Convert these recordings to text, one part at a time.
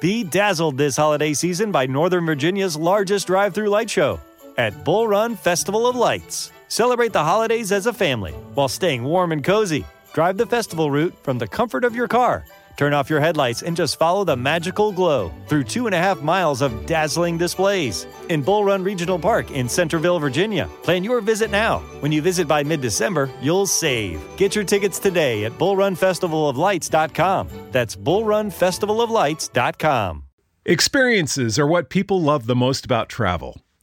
Be dazzled this holiday season by Northern Virginia's largest drive through light show at Bull Run Festival of Lights. Celebrate the holidays as a family while staying warm and cozy. Drive the festival route from the comfort of your car. Turn off your headlights and just follow the magical glow through two and a half miles of dazzling displays in Bull Run Regional Park in Centreville, Virginia. Plan your visit now. When you visit by mid December, you'll save. Get your tickets today at bullrunfestivaloflights.com. That's bullrunfestivaloflights.com. Experiences are what people love the most about travel.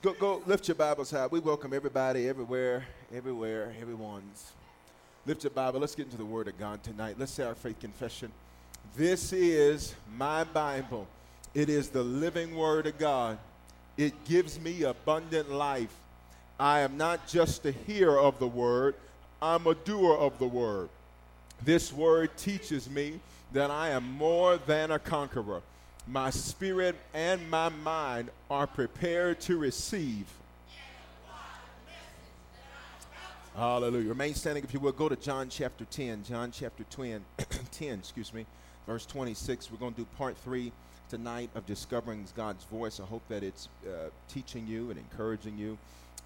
Go, go, lift your Bibles high. We welcome everybody, everywhere, everywhere, everyone's. Lift your Bible. Let's get into the Word of God tonight. Let's say our faith confession. This is my Bible. It is the living Word of God. It gives me abundant life. I am not just a hearer of the Word, I'm a doer of the Word. This Word teaches me that I am more than a conqueror my spirit and my mind are prepared to receive. Hallelujah. Remain standing if you will. Go to John chapter 10. John chapter 10, 10 excuse me, verse 26. We're going to do part three tonight of discovering God's voice. I hope that it's uh, teaching you and encouraging you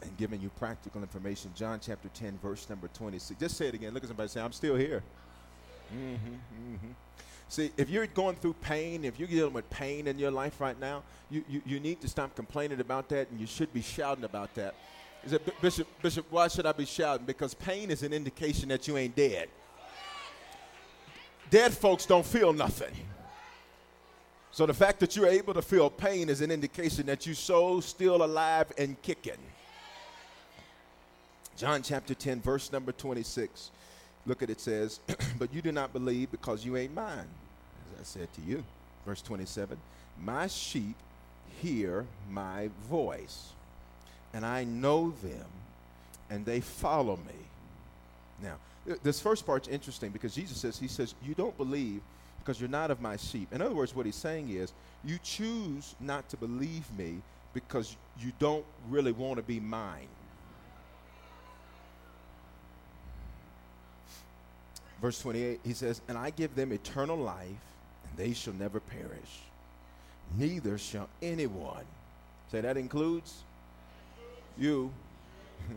and giving you practical information. John chapter 10, verse number 26. Just say it again. Look at somebody say, I'm still here. Mm-hmm, mm-hmm. See, if you're going through pain, if you're dealing with pain in your life right now, you, you, you need to stop complaining about that and you should be shouting about that. He said, Bishop, Bishop, why should I be shouting? Because pain is an indication that you ain't dead. Dead folks don't feel nothing. So the fact that you're able to feel pain is an indication that you're so still alive and kicking. John chapter 10, verse number 26. Look at it says, But you do not believe because you ain't mine. I said to you. Verse 27 My sheep hear my voice, and I know them, and they follow me. Now, this first part's interesting because Jesus says, He says, You don't believe because you're not of my sheep. In other words, what He's saying is, You choose not to believe me because you don't really want to be mine. Verse 28, he says, And I give them eternal life, they shall never perish, neither shall anyone. Say that includes you.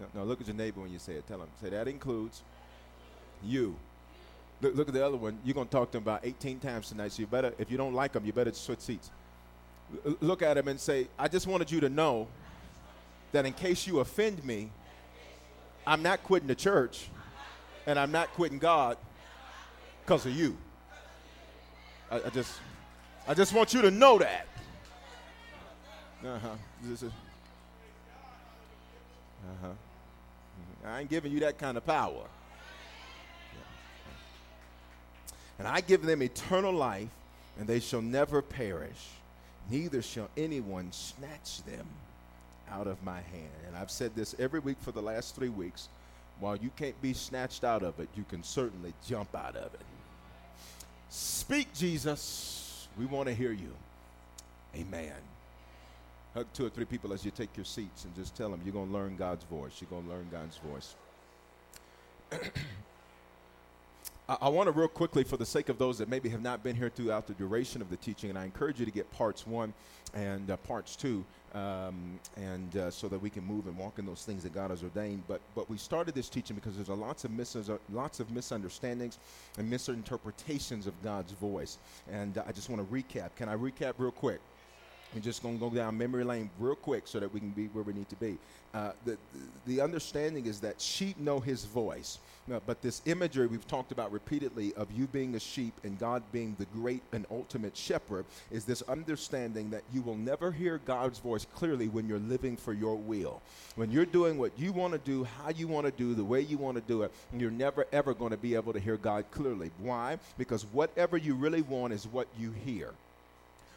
no, no, look at your neighbor when you say it. Tell him. Say that includes you. Look, look at the other one. You're going to talk to him about 18 times tonight, so you better, if you don't like him, you better switch seats. L- look at him and say, I just wanted you to know that in case you offend me, I'm not quitting the church and I'm not quitting God because of you. I, I, just, I just want you to know that. Uh-huh. Uh huh. I ain't giving you that kind of power. And I give them eternal life, and they shall never perish, neither shall anyone snatch them out of my hand. And I've said this every week for the last three weeks. While you can't be snatched out of it, you can certainly jump out of it. Speak, Jesus. We want to hear you. Amen. Hug two or three people as you take your seats and just tell them you're going to learn God's voice. You're going to learn God's voice. I, I want to real quickly, for the sake of those that maybe have not been here throughout the duration of the teaching, and I encourage you to get parts one and uh, parts two, um, and uh, so that we can move and walk in those things that God has ordained. But but we started this teaching because there's a lots of mis- lots of misunderstandings and misinterpretations of God's voice, and uh, I just want to recap. Can I recap real quick? We're just going to go down memory lane real quick so that we can be where we need to be. Uh, the, the understanding is that sheep know his voice. but this imagery we've talked about repeatedly of you being a sheep and God being the great and ultimate shepherd is this understanding that you will never hear God's voice clearly when you're living for your will. When you're doing what you want to do, how you want to do, the way you want to do it, you're never ever going to be able to hear God clearly. Why? Because whatever you really want is what you hear.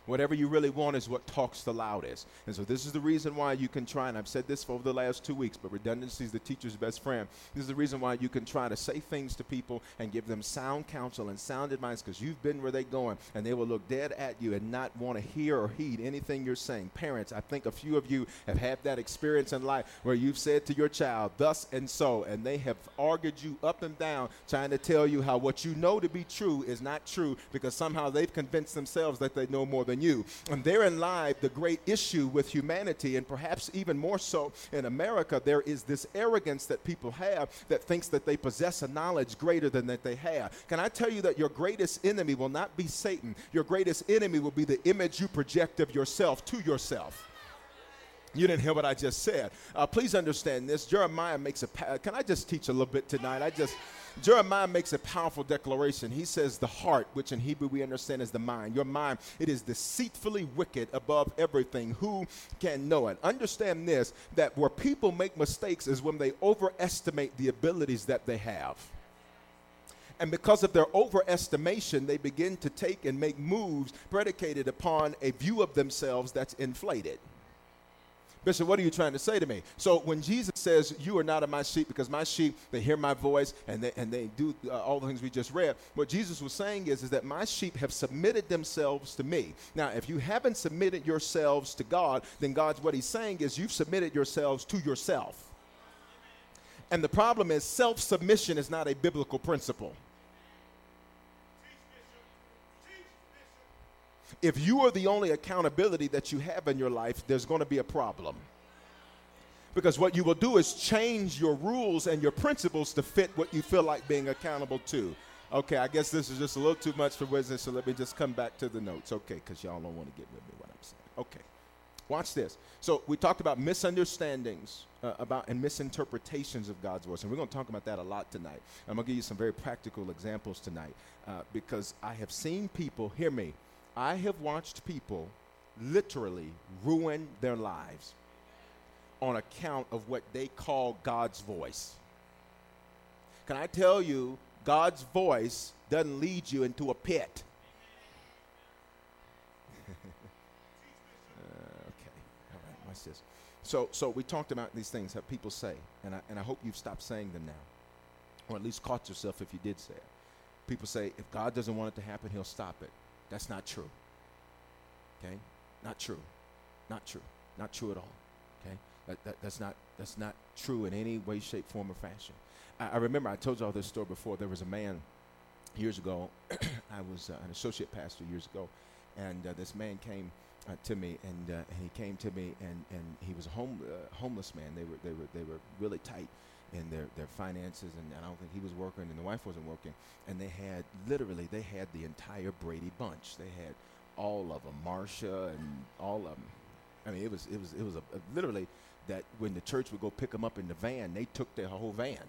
Whatever you really want is what talks the loudest. And so this is the reason why you can try, and I've said this for over the last two weeks, but redundancy is the teacher's best friend. This is the reason why you can try to say things to people and give them sound counsel and sound advice because you've been where they're going and they will look dead at you and not want to hear or heed anything you're saying. Parents, I think a few of you have had that experience in life where you've said to your child, thus and so, and they have argued you up and down trying to tell you how what you know to be true is not true because somehow they've convinced themselves that they know more than than you. And therein lies the great issue with humanity, and perhaps even more so in America. There is this arrogance that people have that thinks that they possess a knowledge greater than that they have. Can I tell you that your greatest enemy will not be Satan? Your greatest enemy will be the image you project of yourself to yourself. You didn't hear what I just said. Uh, please understand this. Jeremiah makes a. Can I just teach a little bit tonight? I just. Jeremiah makes a powerful declaration. He says, The heart, which in Hebrew we understand as the mind, your mind, it is deceitfully wicked above everything. Who can know it? Understand this that where people make mistakes is when they overestimate the abilities that they have. And because of their overestimation, they begin to take and make moves predicated upon a view of themselves that's inflated. Bishop, what are you trying to say to me? So when Jesus says, You are not of my sheep because my sheep, they hear my voice and they, and they do uh, all the things we just read, what Jesus was saying is, is that my sheep have submitted themselves to me. Now, if you haven't submitted yourselves to God, then God's what he's saying is, You've submitted yourselves to yourself. And the problem is, self submission is not a biblical principle. If you are the only accountability that you have in your life, there's going to be a problem. Because what you will do is change your rules and your principles to fit what you feel like being accountable to. Okay, I guess this is just a little too much for wisdom, so let me just come back to the notes. Okay, because y'all don't want to get with me what I'm saying. Okay, watch this. So we talked about misunderstandings uh, about and misinterpretations of God's voice, and we're going to talk about that a lot tonight. I'm going to give you some very practical examples tonight uh, because I have seen people hear me I have watched people literally ruin their lives on account of what they call God's voice. Can I tell you, God's voice doesn't lead you into a pit. uh, okay, all right, watch this. So, so we talked about these things that people say, and I, and I hope you've stopped saying them now, or at least caught yourself if you did say it. People say, if God doesn't want it to happen, He'll stop it. That's not true. Okay? Not true. Not true. Not true at all. Okay? That, that, that's, not, that's not true in any way, shape, form, or fashion. I, I remember I told y'all this story before. There was a man years ago. I was uh, an associate pastor years ago, and uh, this man came uh, to me, and, uh, and he came to me, and, and he was a home, uh, homeless man. They were, they, were, they were really tight in their, their finances, and I don't think he was working, and the wife wasn't working. And they had literally they had the entire Brady bunch. They had all of them, Marsha and all of them. I mean, it was it was it was a, a, literally that when the church would go pick them up in the van, they took their whole van.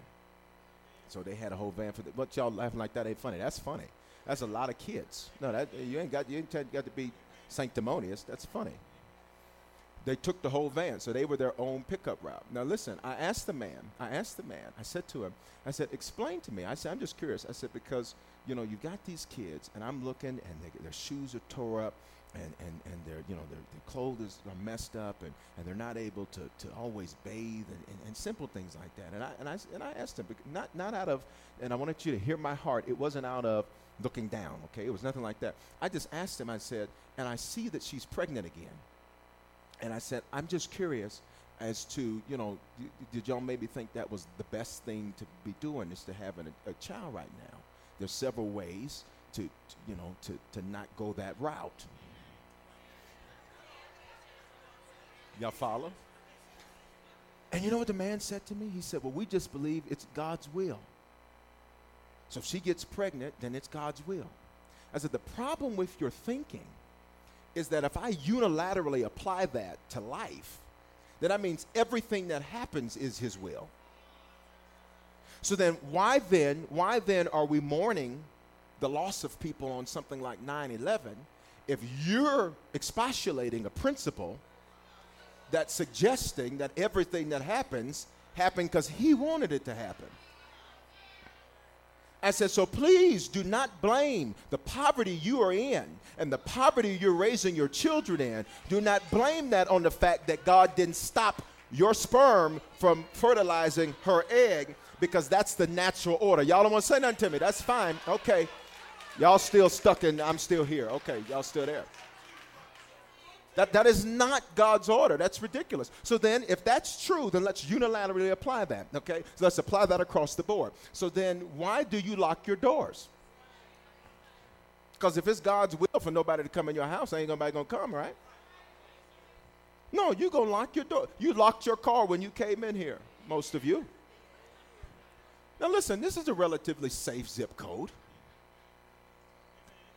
So they had a whole van for the. What y'all laughing like that ain't funny? That's funny. That's a lot of kids. No, that you ain't got you ain't got to be sanctimonious. That's funny. They took the whole van, so they were their own pickup route. Now, listen, I asked the man, I asked the man, I said to him, I said, explain to me. I said, I'm just curious. I said, because, you know, you've got these kids, and I'm looking, and they, their shoes are tore up, and, and, and their, you know, their, their clothes are messed up, and, and they're not able to, to always bathe, and, and, and simple things like that. And I, and, I, and I asked him, not, not out of, and I wanted you to hear my heart, it wasn't out of looking down, okay? It was nothing like that. I just asked him, I said, and I see that she's pregnant again. And I said, I'm just curious as to, you know, did, did y'all maybe think that was the best thing to be doing is to have a, a child right now? there's several ways to, to you know, to, to not go that route. Y'all follow? And you know what the man said to me? He said, Well, we just believe it's God's will. So if she gets pregnant, then it's God's will. I said, The problem with your thinking is that if I unilaterally apply that to life, then that means everything that happens is His will. So then, why then, why then are we mourning the loss of people on something like 9 11 if you're expostulating a principle that's suggesting that everything that happens happened because he wanted it to happen. I said, so please do not blame the poverty you are in and the poverty you're raising your children in. Do not blame that on the fact that God didn't stop your sperm from fertilizing her egg because that's the natural order. Y'all don't want to say nothing to me. That's fine. Okay. Y'all still stuck in, I'm still here. Okay. Y'all still there. That, that is not God's order. That's ridiculous. So then, if that's true, then let's unilaterally apply that, okay? So let's apply that across the board. So then, why do you lock your doors? Because if it's God's will for nobody to come in your house, ain't nobody gonna come, right? No, you're gonna lock your door. You locked your car when you came in here, most of you. Now, listen, this is a relatively safe zip code.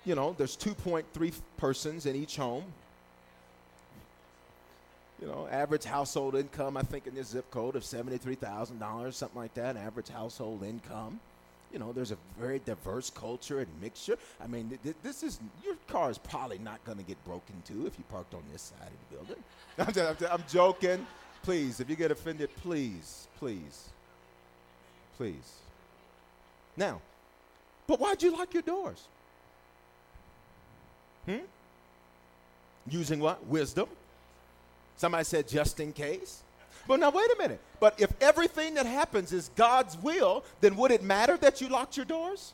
You know, there's 2.3 persons in each home you know, average household income, I think in this zip code of $73,000, something like that, average household income. You know, there's a very diverse culture and mixture. I mean, th- th- this is, your car is probably not going to get broken to if you parked on this side of the building. I'm, just, I'm joking. Please, if you get offended, please, please, please. Now, but why'd you lock your doors? Hmm? Using what? Wisdom. Somebody said, just in case. But now, wait a minute. But if everything that happens is God's will, then would it matter that you locked your doors?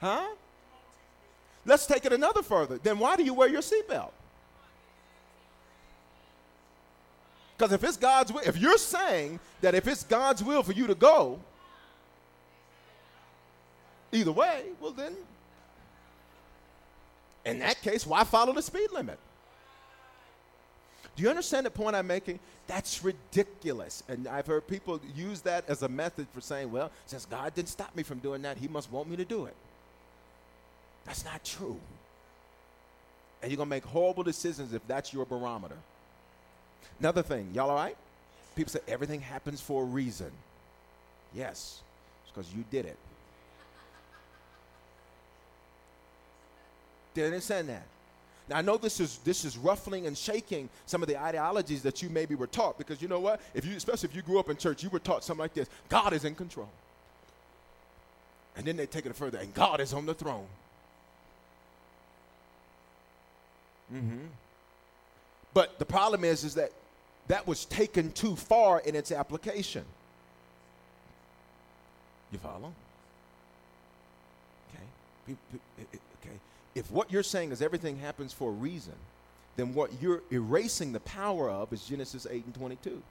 Huh? Let's take it another further. Then why do you wear your seatbelt? Because if it's God's will, if you're saying that if it's God's will for you to go, either way, well, then, in that case, why follow the speed limit? Do you understand the point I'm making? That's ridiculous. And I've heard people use that as a method for saying, well, since God didn't stop me from doing that, He must want me to do it. That's not true. And you're going to make horrible decisions if that's your barometer. Another thing, y'all all right? People say everything happens for a reason. Yes, it's because you did it. Did not understand that? Now, I know this is this is ruffling and shaking some of the ideologies that you maybe were taught because you know what? If you especially if you grew up in church, you were taught something like this: God is in control. And then they take it further, and God is on the throne. Mm-hmm. But the problem is, is that that was taken too far in its application. You follow? Okay if what you're saying is everything happens for a reason, then what you're erasing the power of is Genesis 8 and 22.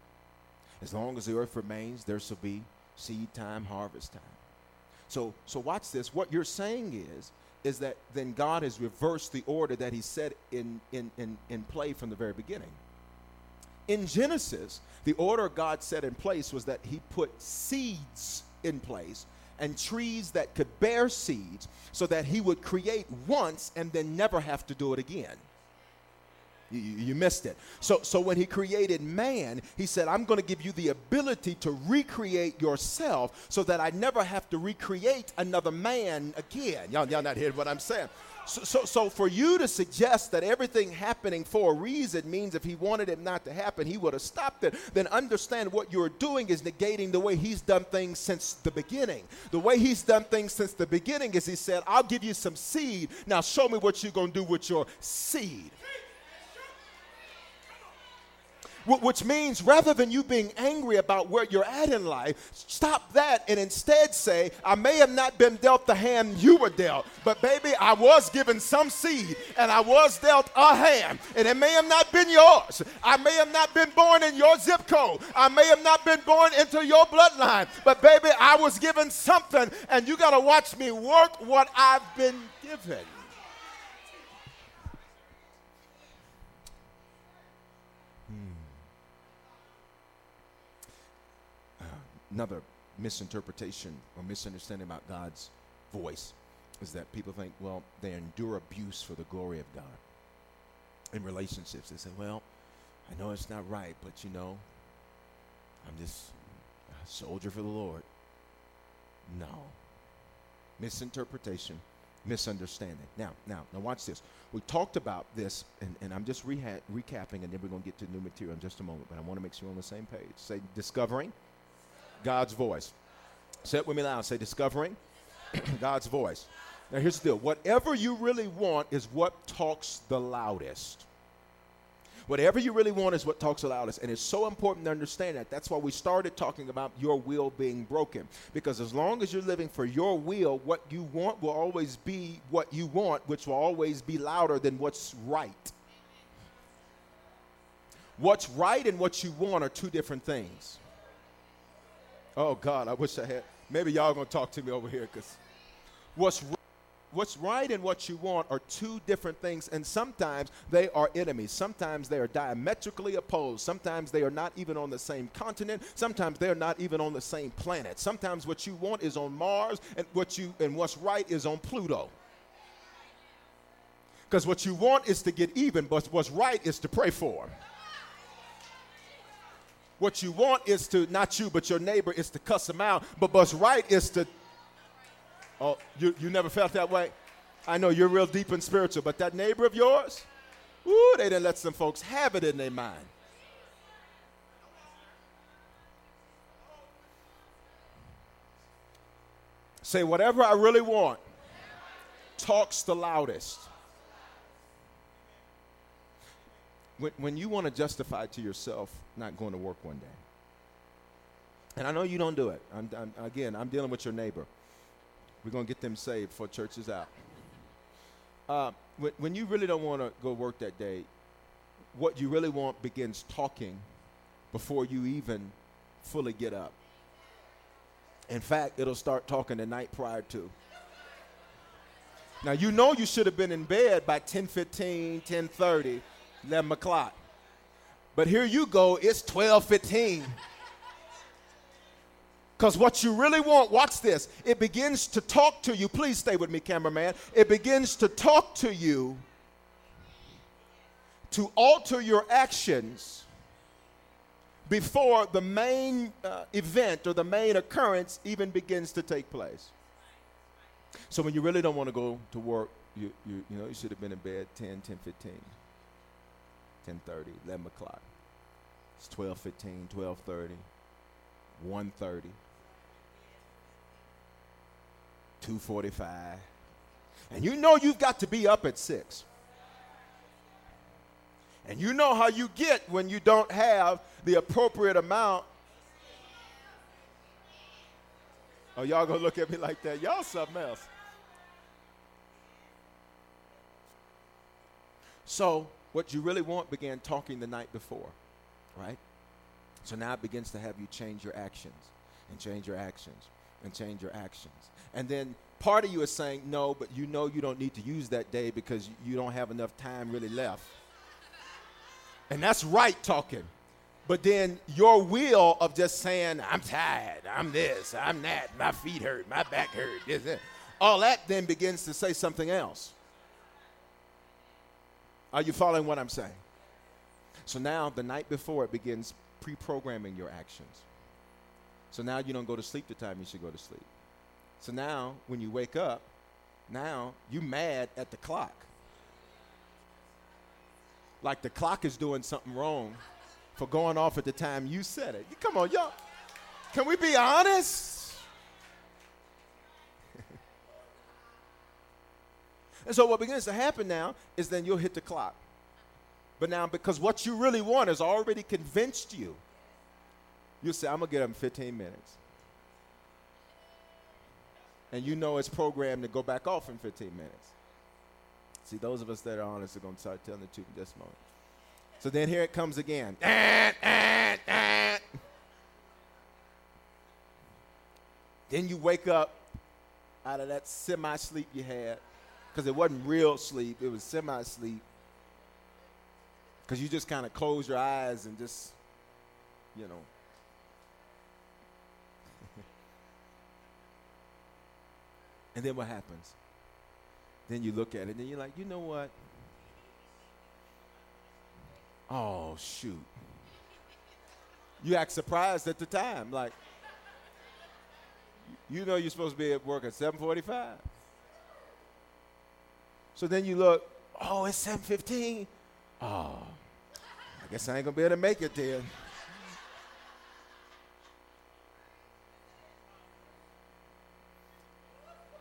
As long as the earth remains, there shall be seed time, harvest time. So, so watch this. What you're saying is, is that then God has reversed the order that he set in, in, in, in play from the very beginning. In Genesis, the order God set in place was that he put seeds in place and trees that could bear seeds so that he would create once and then never have to do it again. You, you, missed it. So, so when he created man, he said, I'm going to give you the ability to recreate yourself so that I never have to recreate another man again. Y'all, y'all not hearing what I'm saying? So, so, so, for you to suggest that everything happening for a reason means if he wanted it not to happen, he would have stopped it, then understand what you're doing is negating the way he's done things since the beginning. The way he's done things since the beginning is he said, I'll give you some seed. Now show me what you're going to do with your seed. Which means rather than you being angry about where you're at in life, stop that and instead say, I may have not been dealt the hand you were dealt, but baby, I was given some seed and I was dealt a hand, and it may have not been yours. I may have not been born in your zip code. I may have not been born into your bloodline, but baby, I was given something, and you got to watch me work what I've been given. Another misinterpretation or misunderstanding about God's voice is that people think, well, they endure abuse for the glory of God. In relationships, they say, well, I know it's not right, but you know, I'm just a soldier for the Lord. No. Misinterpretation, misunderstanding. Now, now, now watch this. We talked about this, and, and I'm just reha- recapping, and then we're going to get to new material in just a moment, but I want to make sure we're on the same page. Say, discovering God's voice. Say it with me loud. Say, discovering God's voice. Now, here's the deal whatever you really want is what talks the loudest. Whatever you really want is what talks the loudest. And it's so important to understand that. That's why we started talking about your will being broken. Because as long as you're living for your will, what you want will always be what you want, which will always be louder than what's right. What's right and what you want are two different things. Oh God, I wish I had. Maybe y'all gonna talk to me over here because what's what's right and what you want are two different things, and sometimes they are enemies. Sometimes they are diametrically opposed. Sometimes they are not even on the same continent. Sometimes they are not even on the same planet. Sometimes what you want is on Mars, and what you and what's right is on Pluto. Because what you want is to get even, but what's right is to pray for. What you want is to, not you, but your neighbor, is to cuss them out. But what's right is to, oh, you, you never felt that way? I know you're real deep and spiritual, but that neighbor of yours, ooh, they didn't let some folks have it in their mind. Say, whatever I really want talks the loudest. When, when you want to justify to yourself not going to work one day, and I know you don't do it. I'm, I'm, again, I'm dealing with your neighbor. We're going to get them saved for church is out. Uh, when, when you really don't want to go work that day, what you really want begins talking before you even fully get up. In fact, it'll start talking the night prior to. Now you know you should have been in bed by 10:15, 10:30 11 o'clock. But here you go, it's 12:15. Because what you really want, watch this, it begins to talk to you. Please stay with me, cameraman. It begins to talk to you to alter your actions before the main uh, event or the main occurrence even begins to take place. So when you really don't want to go to work, you, you, you know, you should have been in bed 10, 10, 15. 10.30, 11 o'clock. It's 12.15, 12.30, 1.30, 2.45. And you know you've got to be up at 6. And you know how you get when you don't have the appropriate amount. Oh, y'all gonna look at me like that. Y'all something else. So what you really want began talking the night before, right? So now it begins to have you change your actions and change your actions and change your actions. And then part of you is saying, no, but you know you don't need to use that day because you don't have enough time really left. And that's right talking. But then your will of just saying, I'm tired, I'm this, I'm that, my feet hurt, my back hurt, this, that, all that then begins to say something else. Are you following what I'm saying? So now, the night before, it begins pre programming your actions. So now you don't go to sleep the time you should go to sleep. So now, when you wake up, now you mad at the clock. Like the clock is doing something wrong for going off at the time you said it. Come on, y'all. Can we be honest? And so what begins to happen now is then you'll hit the clock. But now, because what you really want has already convinced you, you'll say, I'm going to get up in 15 minutes. And you know it's programmed to go back off in 15 minutes. See, those of us that are honest are going to start telling the truth in this moment. So then here it comes again. Then you wake up out of that semi sleep you had, because it wasn't real sleep, it was semi sleep. Because you just kind of close your eyes and just, you know. and then what happens? Then you look at it and you're like, you know what? Oh, shoot. You act surprised at the time. Like, you know you're supposed to be at work at 745. So then you look, oh, it's 715. Oh, I guess I ain't gonna be able to make it then.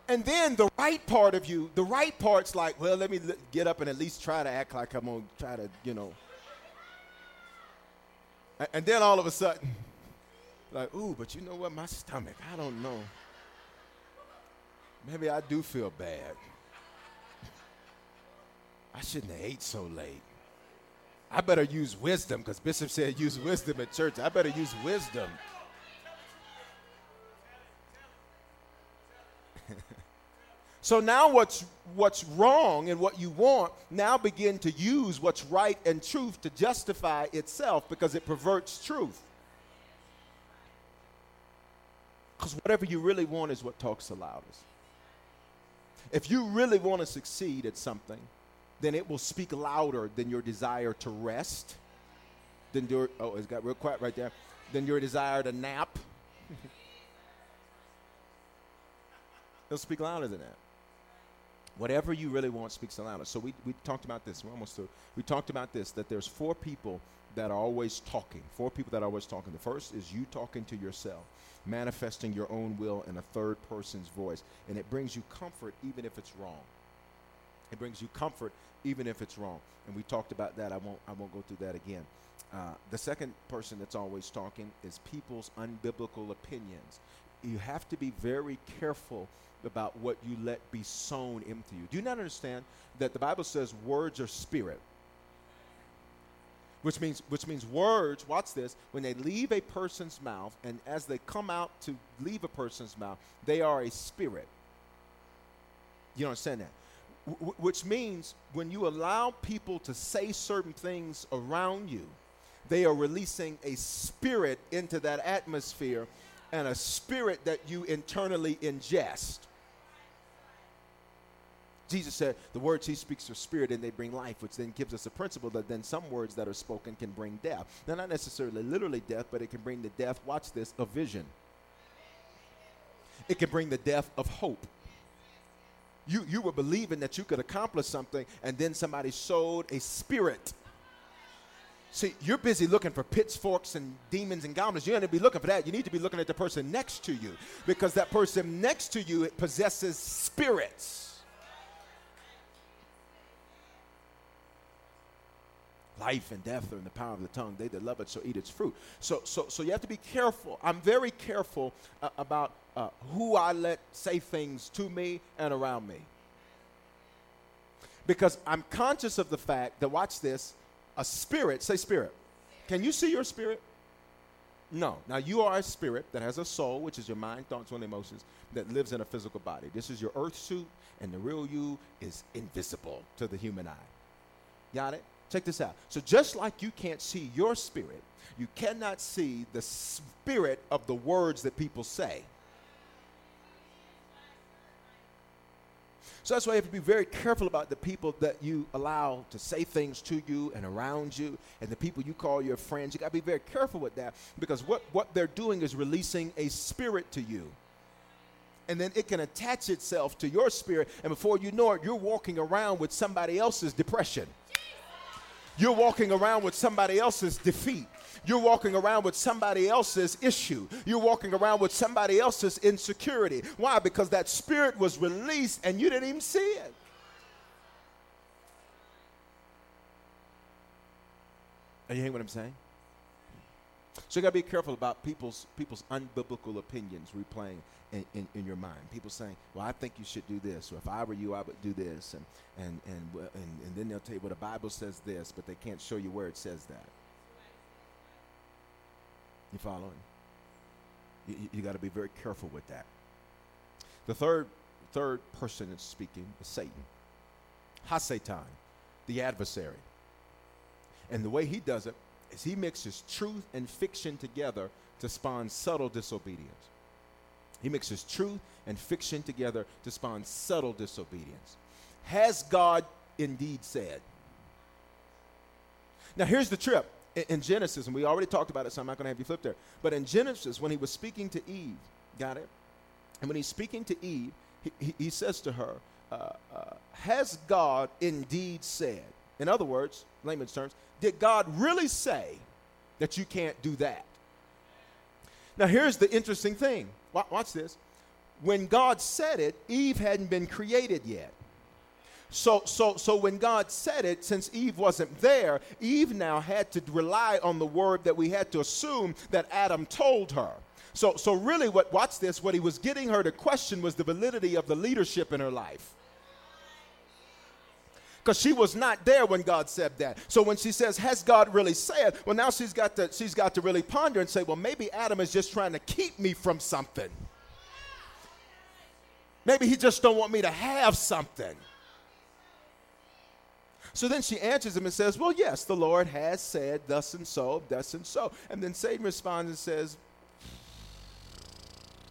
And then the right part of you, the right part's like, well, let me get up and at least try to act like I'm gonna try to, you know. And then all of a sudden, like, ooh, but you know what? My stomach, I don't know. Maybe I do feel bad. I shouldn't have ate so late. I better use wisdom because Bishop said use wisdom at church. I better use wisdom. so now what's what's wrong and what you want now begin to use what's right and truth to justify itself because it perverts truth. Because whatever you really want is what talks the loudest. If you really want to succeed at something, then it will speak louder than your desire to rest. Than your, oh, it's got real quiet right there. Than your desire to nap. It'll speak louder than that. Whatever you really want speaks the loudest. So we, we talked about this. We're almost through. We talked about this that there's four people that are always talking. Four people that are always talking. The first is you talking to yourself, manifesting your own will in a third person's voice. And it brings you comfort even if it's wrong. It brings you comfort even if it's wrong. And we talked about that. I won't I won't go through that again. Uh, the second person that's always talking is people's unbiblical opinions. You have to be very careful about what you let be sown into you. Do you not understand that the Bible says words are spirit? Which means, which means words, watch this, when they leave a person's mouth and as they come out to leave a person's mouth, they are a spirit. You don't understand that? Which means when you allow people to say certain things around you, they are releasing a spirit into that atmosphere and a spirit that you internally ingest. Jesus said the words he speaks are spirit and they bring life, which then gives us a principle that then some words that are spoken can bring death. Now, not necessarily literally death, but it can bring the death, watch this, of vision. It can bring the death of hope. You, you were believing that you could accomplish something, and then somebody sowed a spirit. See, you're busy looking for pitchforks and demons and goblins. You need to be looking for that. You need to be looking at the person next to you because that person next to you possesses spirits. life and death are in the power of the tongue. They that love it shall eat its fruit. So, so, so you have to be careful. I'm very careful uh, about uh, who I let say things to me and around me. Because I'm conscious of the fact that, watch this, a spirit, say spirit. Can you see your spirit? No. Now, you are a spirit that has a soul, which is your mind, thoughts, and emotions, that lives in a physical body. This is your earth suit, and the real you is invisible to the human eye. Got it? Check this out. So, just like you can't see your spirit, you cannot see the spirit of the words that people say. So that's why you have to be very careful about the people that you allow to say things to you and around you, and the people you call your friends. You got to be very careful with that because what, what they're doing is releasing a spirit to you. And then it can attach itself to your spirit, and before you know it, you're walking around with somebody else's depression. You're walking around with somebody else's defeat. You're walking around with somebody else's issue. You're walking around with somebody else's insecurity. Why? Because that spirit was released and you didn't even see it. Are you hearing what I'm saying? So you got to be careful about people's people's unbiblical opinions replaying in, in, in, your mind. People saying, "Well, I think you should do this," or "If I were you, I would do this," and and and and, and then they'll tell you, "Well, the Bible says this," but they can't show you where it says that. You following? You, you got to be very careful with that. The third third person that's speaking is Satan. Hasatan, the adversary. And the way he does it is he mixes truth and fiction together to spawn subtle disobedience. He mixes truth and fiction together to spawn subtle disobedience. Has God indeed said? Now, here's the trip. In, Genesis, and we already talked about it, so I'm not going to have you flip there. But in Genesis, when he was speaking to Eve, got it? And when he's speaking to Eve, he, he, says to her, uh, uh, Has God indeed said? In other words, layman's terms, did God really say that you can't do that? Now, here's the interesting thing. Watch this. When God said it, Eve hadn't been created yet. So, so, so when God said it, since Eve wasn't there, Eve now had to rely on the word that we had to assume that Adam told her. So, so really, what watch this? What he was getting her to question was the validity of the leadership in her life because she was not there when God said that. So when she says, "Has God really said?" Well, now she's got to she's got to really ponder and say, "Well, maybe Adam is just trying to keep me from something. Maybe he just don't want me to have something." So then she answers him and says, Well, yes, the Lord has said thus and so, thus and so. And then Satan responds and says,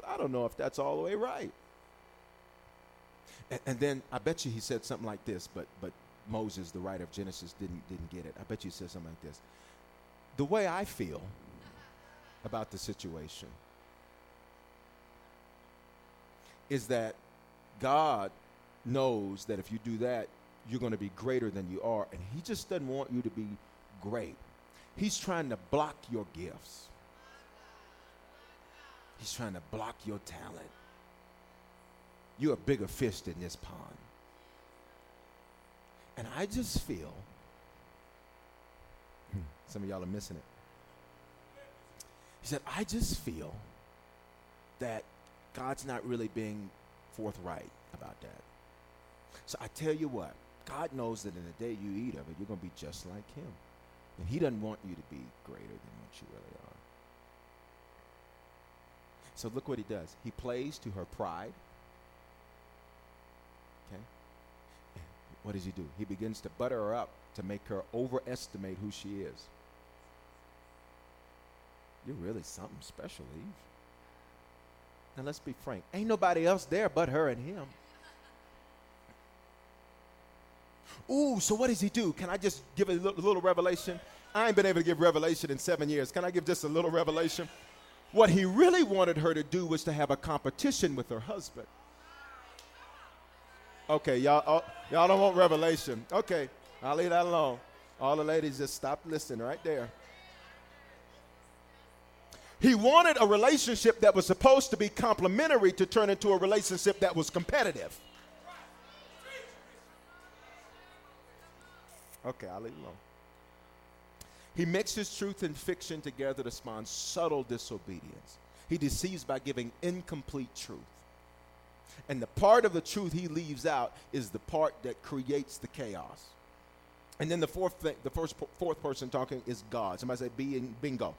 I don't know if that's all the way right. And, and then I bet you he said something like this, but but Moses, the writer of Genesis, didn't, didn't get it. I bet you said something like this. The way I feel about the situation is that God knows that if you do that, you're going to be greater than you are. And He just doesn't want you to be great. He's trying to block your gifts, He's trying to block your talent. You're a bigger fish than this pond. And I just feel, hmm, some of y'all are missing it. He said, I just feel that God's not really being forthright about that. So I tell you what, God knows that in the day you eat of it, you're going to be just like Him. And He doesn't want you to be greater than what you really are. So look what He does. He plays to her pride. Okay? What does he do? He begins to butter her up to make her overestimate who she is. You're really something special, Eve. Now let's be frank. Ain't nobody else there but her and him. Ooh, so what does he do? Can I just give a little, little revelation? I ain't been able to give revelation in seven years. Can I give just a little revelation? What he really wanted her to do was to have a competition with her husband. Okay, y'all, oh, y'all don't want revelation. Okay, I'll leave that alone. All the ladies just stop listening right there. He wanted a relationship that was supposed to be complementary to turn into a relationship that was competitive. Okay, I'll leave it alone. He mixes truth and fiction together to spawn subtle disobedience. He deceives by giving incomplete truth. And the part of the truth he leaves out is the part that creates the chaos. And then the fourth thing, the first fourth person talking is God. Somebody say being bingo.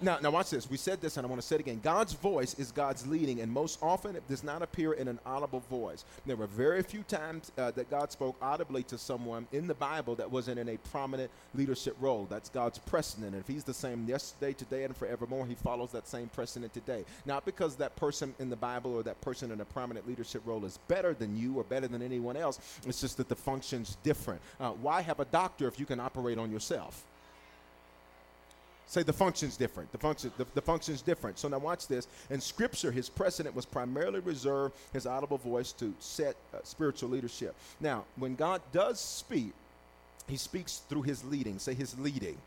Now, now watch this. We said this, and I want to say it again. God's voice is God's leading, and most often it does not appear in an audible voice. There were very few times uh, that God spoke audibly to someone in the Bible that wasn't in a prominent leadership role. That's God's precedent. And if He's the same yesterday, today, and forevermore, He follows that same precedent today. Not because that person in the Bible or that person in a prominent leadership role is better than you or better than anyone else. It's just that the function's different. Uh, why have a doctor if you can operate on yourself? Say the function's different. The function, the, the function's different. So now watch this. In Scripture, his precedent was primarily reserved his audible voice to set uh, spiritual leadership. Now, when God does speak, he speaks through his leading. Say his leading.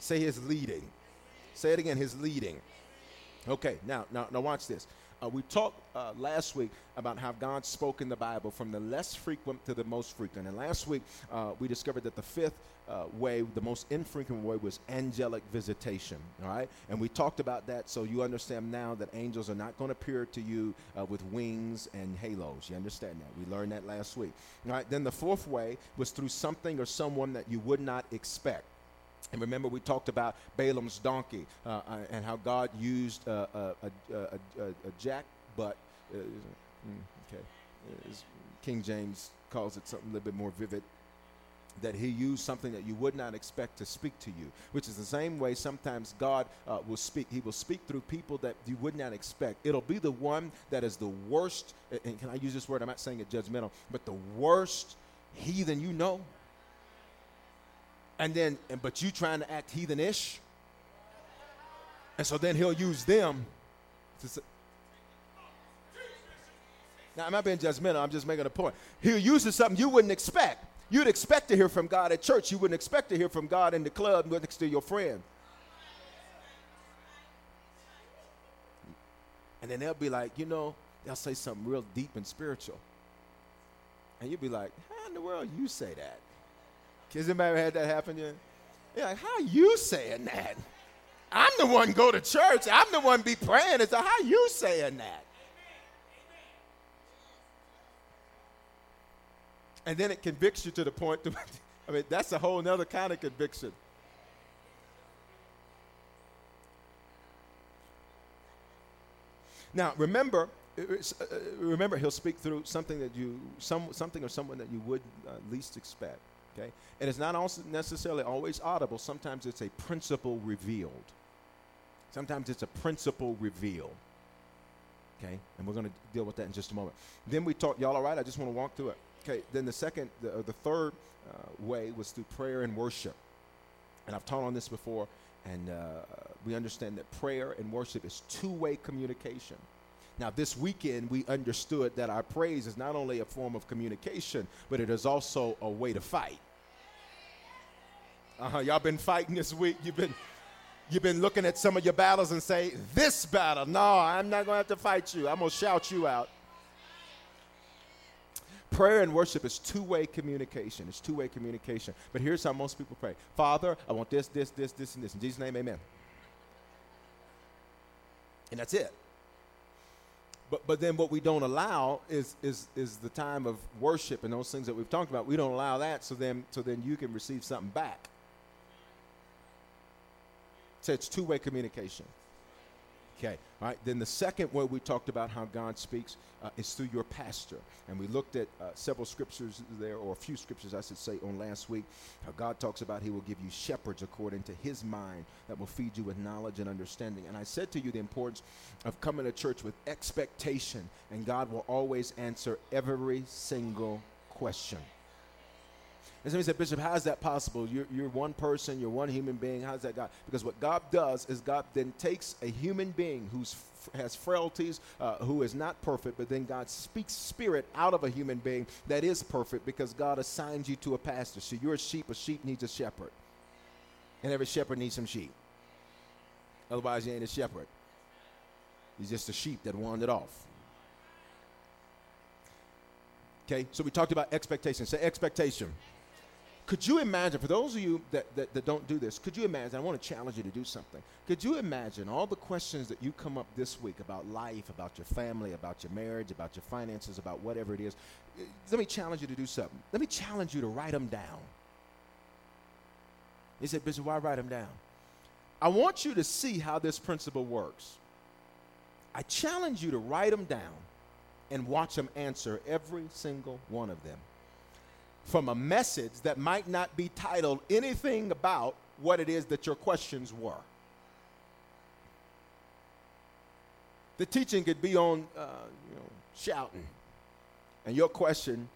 Say his leading. Say it again. His leading. Okay. Now, now, now watch this. Uh, we talked uh, last week about how God spoke in the Bible from the less frequent to the most frequent. And last week uh, we discovered that the fifth uh, way, the most infrequent way, was angelic visitation. All right, and we talked about that, so you understand now that angels are not going to appear to you uh, with wings and halos. You understand that? We learned that last week. All right. Then the fourth way was through something or someone that you would not expect. And remember, we talked about Balaam's donkey uh, uh and how God used uh, a, a, a, a, jack butt. Uh, mm, okay. King James calls it something a little bit more vivid that he used something that you would not expect to speak to you which is the same way sometimes god uh, will speak he will speak through people that you would not expect it'll be the one that is the worst and can i use this word i'm not saying it judgmental but the worst heathen you know and then and, but you trying to act heathenish? And so then he'll use them to say, now i'm not being judgmental i'm just making a point. He'll use something you wouldn't expect. You'd expect to hear from god at church. You wouldn't expect to hear from god in the club next to your friend. And then they'll be like you know they'll say something real deep and spiritual. And you'll be like how in the world you say that has anybody had that happen yet? You're like, how you saying that? I'm the one go to church. I'm the one be praying. It's like, how you saying that? And then it convicts you to the point. To, I mean, that's a whole other kind of conviction. Now, remember, uh, remember, he'll speak through something that you, some, something or someone that you would uh, least expect. Okay? And it's not also necessarily always audible. Sometimes it's a principle revealed. Sometimes it's a principle revealed. Okay? And we're going to deal with that in just a moment. Then we talk, y'all all right? I just want to walk through it. Okay, then the second, the, uh, the third uh, way was through prayer and worship. And I've taught on this before, and uh, we understand that prayer and worship is two way communication. Now, this weekend, we understood that our praise is not only a form of communication, but it is also a way to fight. Uh huh. Y'all been fighting this week. You've been. You've been looking at some of your battles and say, This battle, no, I'm not going to have to fight you. I'm going to shout you out. Prayer and worship is two way communication. It's two way communication. But here's how most people pray Father, I want this, this, this, this, and this. In Jesus' name, amen. And that's it. But, but then what we don't allow is, is, is the time of worship and those things that we've talked about. We don't allow that so then, so then you can receive something back. So it's two way communication. Okay, all right. Then the second way we talked about how God speaks uh, is through your pastor. And we looked at uh, several scriptures there, or a few scriptures, I should say, on last week. How God talks about He will give you shepherds according to His mind that will feed you with knowledge and understanding. And I said to you the importance of coming to church with expectation, and God will always answer every single question. And somebody said, Bishop, how is that possible? You're, you're one person, you're one human being. How's that God? Because what God does is God then takes a human being who's has frailties, uh, who is not perfect, but then God speaks spirit out of a human being that is perfect because God assigns you to a pastor. So you're a sheep, a sheep needs a shepherd. And every shepherd needs some sheep. Otherwise, you ain't a shepherd. He's just a sheep that wandered off. Okay, so we talked about expectation. Say expectation. Could you imagine, for those of you that, that, that, don't do this, could you imagine? I want to challenge you to do something. Could you imagine all the questions that you come up this week about life, about your family, about your marriage, about your finances, about whatever it is? Let me challenge you to do something. Let me challenge you to write them down. He said, Bishop, why write them down? I want you to see how this principle works. I challenge you to write them down and watch them answer every single one of them from a message that might not be titled anything about what it is that your questions were. The teaching could be on, uh, you know, shouting, and your question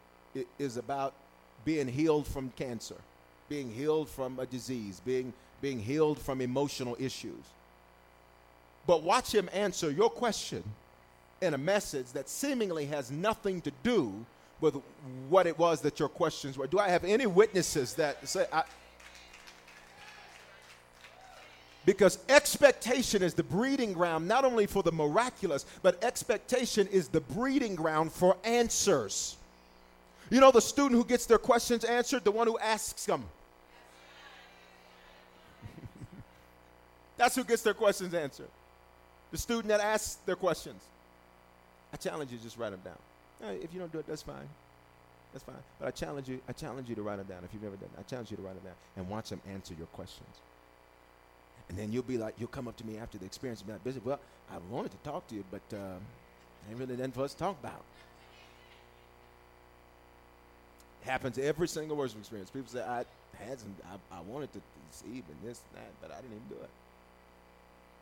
is about being healed from cancer, being healed from a disease, being being healed from emotional issues. But watch him answer your question in a message that seemingly has nothing to do with what it was that your questions were. Do I have any witnesses that say, I, Because expectation is the breeding ground not only for the miraculous, but expectation is the breeding ground for answers. You know, the student who gets their questions answered, the one who asks them. That's who gets their questions answered. The student that asks their questions. I challenge you, just write them down. If you don't do it, that's fine. That's fine. But I challenge you, I challenge you to write it down. If you've never done it, I challenge you to write it down and watch them answer your questions. And then you'll be like, you'll come up to me after the experience and be like, Bishop, well, I wanted to talk to you, but uh, ain't really nothing for us to talk about. happens every single worship experience. People say, I had some, I, I wanted to receive and this and that, but I didn't even do it.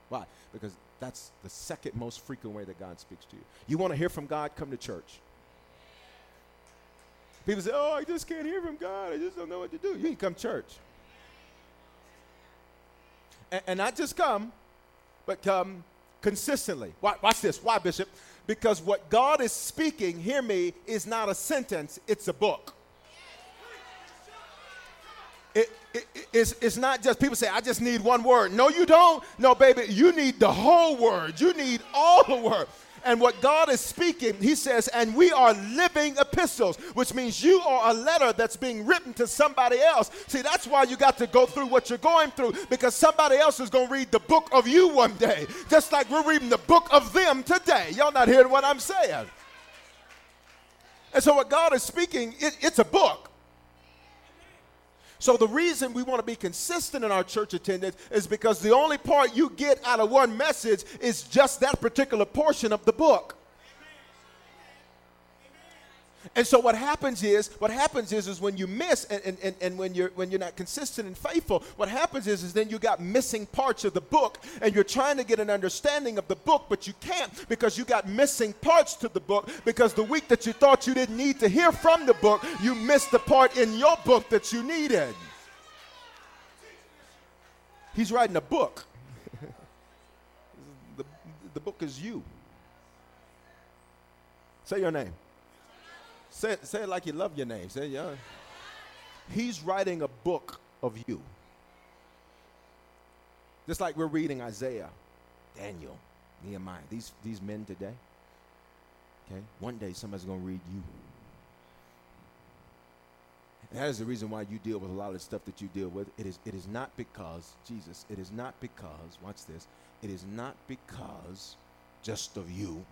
Why? Because that's the second most frequent way that God speaks to you. You want to hear from God? Come to church. People say, Oh, I just can't hear from God. I just don't know what to do. You can come church. And, and not just come, but come consistently. Watch this. Why, Bishop? Because what God is speaking, hear me, is not a sentence, it's a book. It, it, it's, it's not just people say, I just need one word. No, you don't. No, baby, you need the whole word. You need all the word. And what God is speaking, He says, and we are living epistles, which means you are a letter that's being written to somebody else. See, that's why you got to go through what you're going through, because somebody else is going to read the book of you one day, just like we're reading the book of them today. Y'all not hearing what I'm saying? And so, what God is speaking, it, it's a book. So the reason we want to be consistent in our church attendance is because the only part you get out of one message is just that particular portion of the book. And so what happens is, what happens is, is when you miss and, and, and when you're when you're not consistent and faithful, what happens is, is then you got missing parts of the book, and you're trying to get an understanding of the book, but you can't because you got missing parts to the book. Because the week that you thought you didn't need to hear from the book, you missed the part in your book that you needed. He's writing a book. the, the book is you. Say your name. Say, say it like you love your name. Say, yeah. He's writing a book of you. Just like we're reading Isaiah, Daniel, Nehemiah, these, these men today. Okay? One day somebody's going to read you. And that is the reason why you deal with a lot of the stuff that you deal with. It is, it is not because, Jesus, it is not because, watch this, it is not because just of you.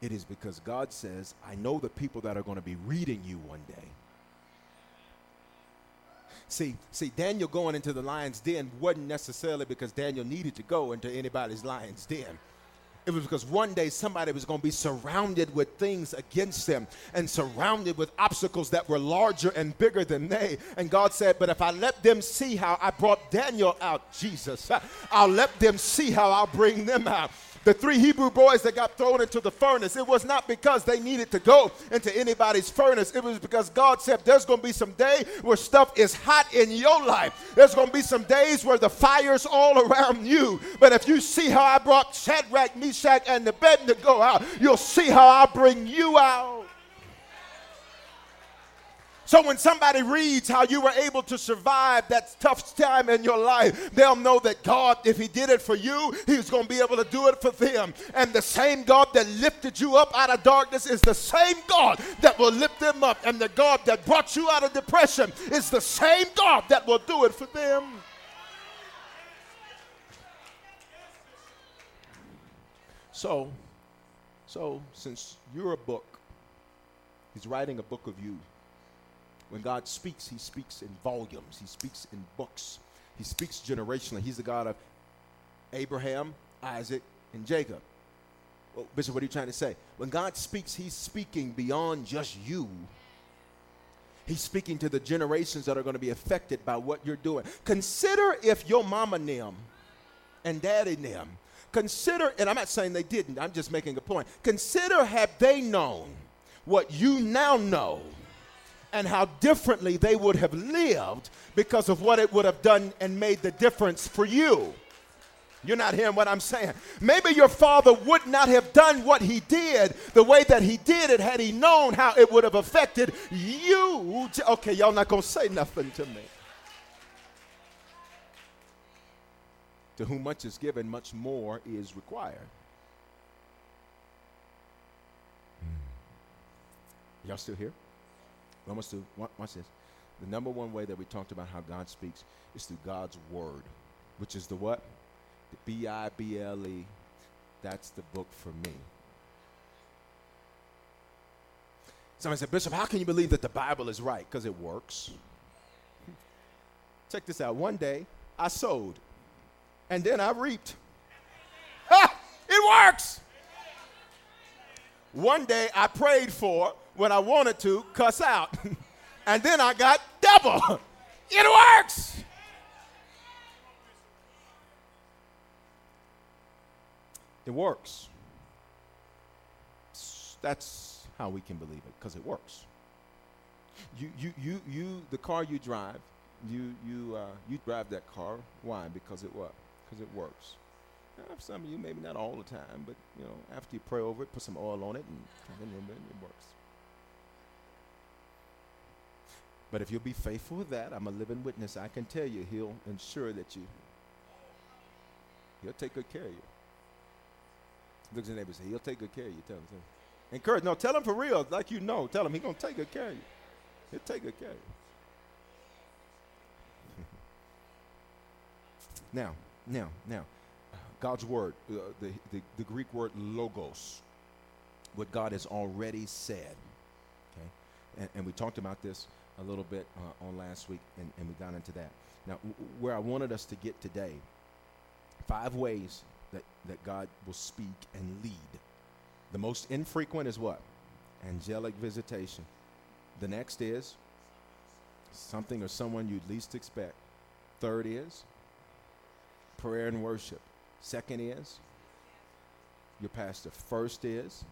It is because God says, I know the people that are going to be reading you one day. See, see, Daniel going into the lion's den wasn't necessarily because Daniel needed to go into anybody's lion's den. It was because one day somebody was going to be surrounded with things against them and surrounded with obstacles that were larger and bigger than they. And God said, But if I let them see how I brought Daniel out, Jesus, I'll let them see how I'll bring them out the three Hebrew boys that got thrown into the furnace, it was not because they needed to go into anybody's furnace. It was because God said there's going to be some day where stuff is hot in your life. There's going to be some days where the fire's all around you. But if you see how I brought Shadrach, Meshach, and Abednego out, you'll see how I bring you out. So when somebody reads how you were able to survive that tough time in your life, they'll know that God, if He did it for you, He's going to be able to do it for them. And the same God that lifted you up out of darkness is the same God that will lift them up. And the God that brought you out of depression is the same God that will do it for them. So, so since you're a book, He's writing a book of you. When God speaks, He speaks in volumes, He speaks in books, He speaks generationally. He's the God of Abraham, Isaac, and Jacob. Well, Bishop, what are you trying to say? When God speaks, He's speaking beyond just you. He's speaking to the generations that are going to be affected by what you're doing. Consider if your mama them and daddy them, consider, and I'm not saying they didn't, I'm just making a point. Consider have they known what you now know and how differently they would have lived because of what it would have done and made the difference for you. You're not hearing what I'm saying. Maybe your father would not have done what he did the way that he did it had he known how it would have affected you. Okay, y'all not going to say nothing to me. To whom much is given, much more is required. Hmm. Y'all still here? Almost to watch this. The number one way that we talked about how God speaks is through God's word, which is the what? The B I B L E. That's the book for me. Somebody said, Bishop, how can you believe that the Bible is right? Because it works. Check this out. One day, I sowed, and then I reaped. It works. One day, I prayed for when I wanted to cuss out, and then I got double. It works. It works. That's how we can believe it because it works. You, you, you, you, the car you drive, you, you, uh, you drive that car. Why? Because it what? Because it works. Some of you, maybe not all the time, but you know, after you pray over it, put some oil on it, and, and it works. But if you'll be faithful with that, I'm a living witness. I can tell you, He'll ensure that you, He'll take good care of you. Look at your neighbor and say, He'll take good care of you. Tell him. Tell him. Encourage. No, tell him for real, like you know. Tell him He's going to take good care of you. He'll take good care of you. now, now, now, God's word, uh, the, the, the Greek word logos, what God has already said. Okay? And, and we talked about this a little bit uh, on last week, and, and we got into that. Now, w- where I wanted us to get today, five ways that, that God will speak and lead. The most infrequent is what? Angelic visitation. The next is something or someone you'd least expect. Third is prayer and worship. Second is your pastor. First is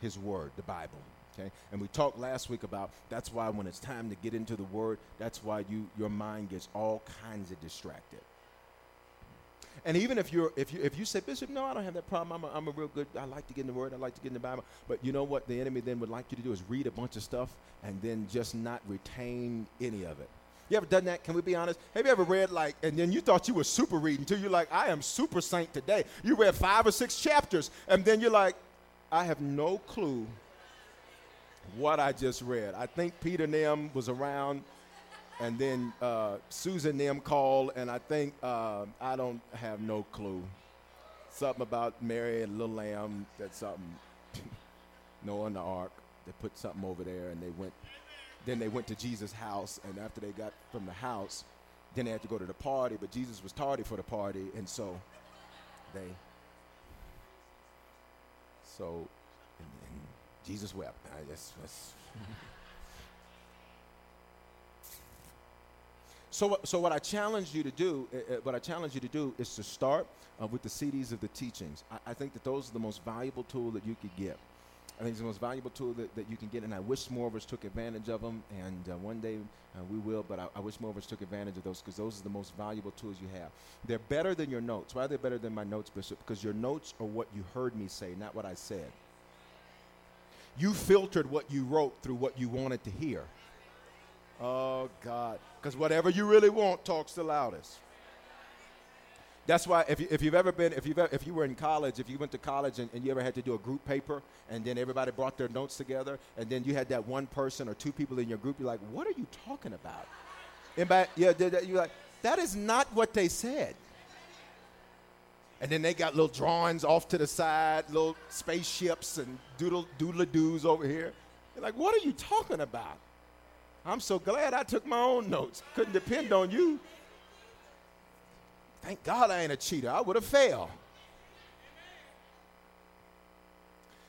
his word, the Bible. Okay? And we talked last week about that's why when it's time to get into the word, that's why you your mind gets all kinds of distracted. And even if you're if you if you say Bishop, no, I don't have that problem. I'm a, I'm a real good. I like to get in the Word. I like to get in the Bible. But you know what? The enemy then would like you to do is read a bunch of stuff and then just not retain any of it. You ever done that? Can we be honest? Have you ever read like, and then you thought you were super reading until you're like, I am super saint today. You read five or six chapters, and then you're like, I have no clue what I just read. I think Peter Nem was around and then uh, Susan them called, and I think uh, I don't have no clue. Something about Mary and little lamb. That's something. Noah and the ark. They put something over there, and they went. Then they went to Jesus' house, and after they got from the house, then they had to go to the party. But Jesus was tardy for the party, and so they. So, and, and Jesus wept. I that's. So, so what I challenge you to do, uh, what I challenge you to do, is to start uh, with the CDs of the teachings. I, I, think that those are the most valuable tool that you could get. I think it's the most valuable tool that, that you can get, and I wish more of us took advantage of them. And uh, one day uh, we will, but I, I, wish more of us took advantage of those because those are the most valuable tools you have. They're better than your notes. Why are they better than my notes, Bishop? Because your notes are what you heard me say, not what I said. You filtered what you wrote through what you wanted to hear. Oh, God. Because whatever you really want talks the loudest. That's why if, you, if you've ever been, if, you've if you were in college, if you went to college and, and, you ever had to do a group paper and then everybody brought their notes together and then you had that one person or two people in your group, you're like, what are you talking about? Anybody, yeah, you're like, that is not what they said. And then they got little drawings off to the side, little spaceships and doodle doodle doos over here. You're like, what are you talking about? I'm so glad I took my own notes. Couldn't depend on you. Thank God I ain't a cheater. I would have failed.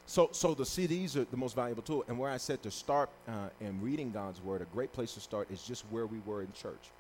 So, so the CDs are the most valuable tool. And where I said to start uh, in reading God's Word, a great place to start is just where we were in church.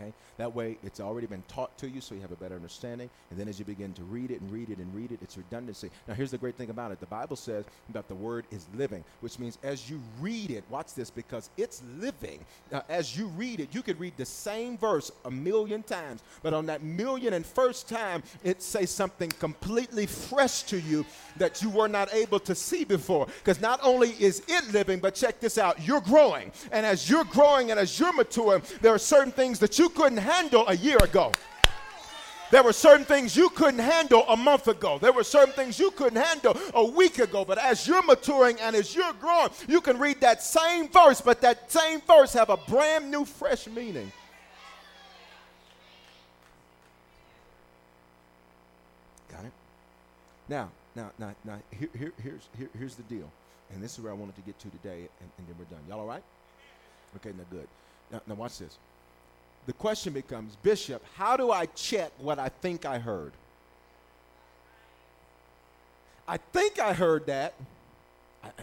Okay? That way, it's already been taught to you, so you have a better understanding. And then as you begin to read it and read it and read it, it's redundancy. Now, here's the great thing about it the Bible says that the word is living, which means as you read it, watch this, because it's living. As you read it, you could read the same verse a million times, but on that million and first time, it says something completely fresh to you that you were not able to see before. Because not only is it living, but check this out, you're growing. And as you're growing and as you're maturing, there are certain things that you couldn't handle a year ago. There were certain things you couldn't handle a month ago. There were certain things you couldn't handle a week ago. But as you're maturing and as you're growing, you can read that same verse, but that same verse have a brand new, fresh meaning. Got it? Now, now, now, now here, here, here's, here, here's the deal. And this is where I wanted to get to today, and, and then we're done. Y'all all right? Okay, now good. Now, now watch this. The question becomes, Bishop, how do I check what I think I heard? I think I heard that.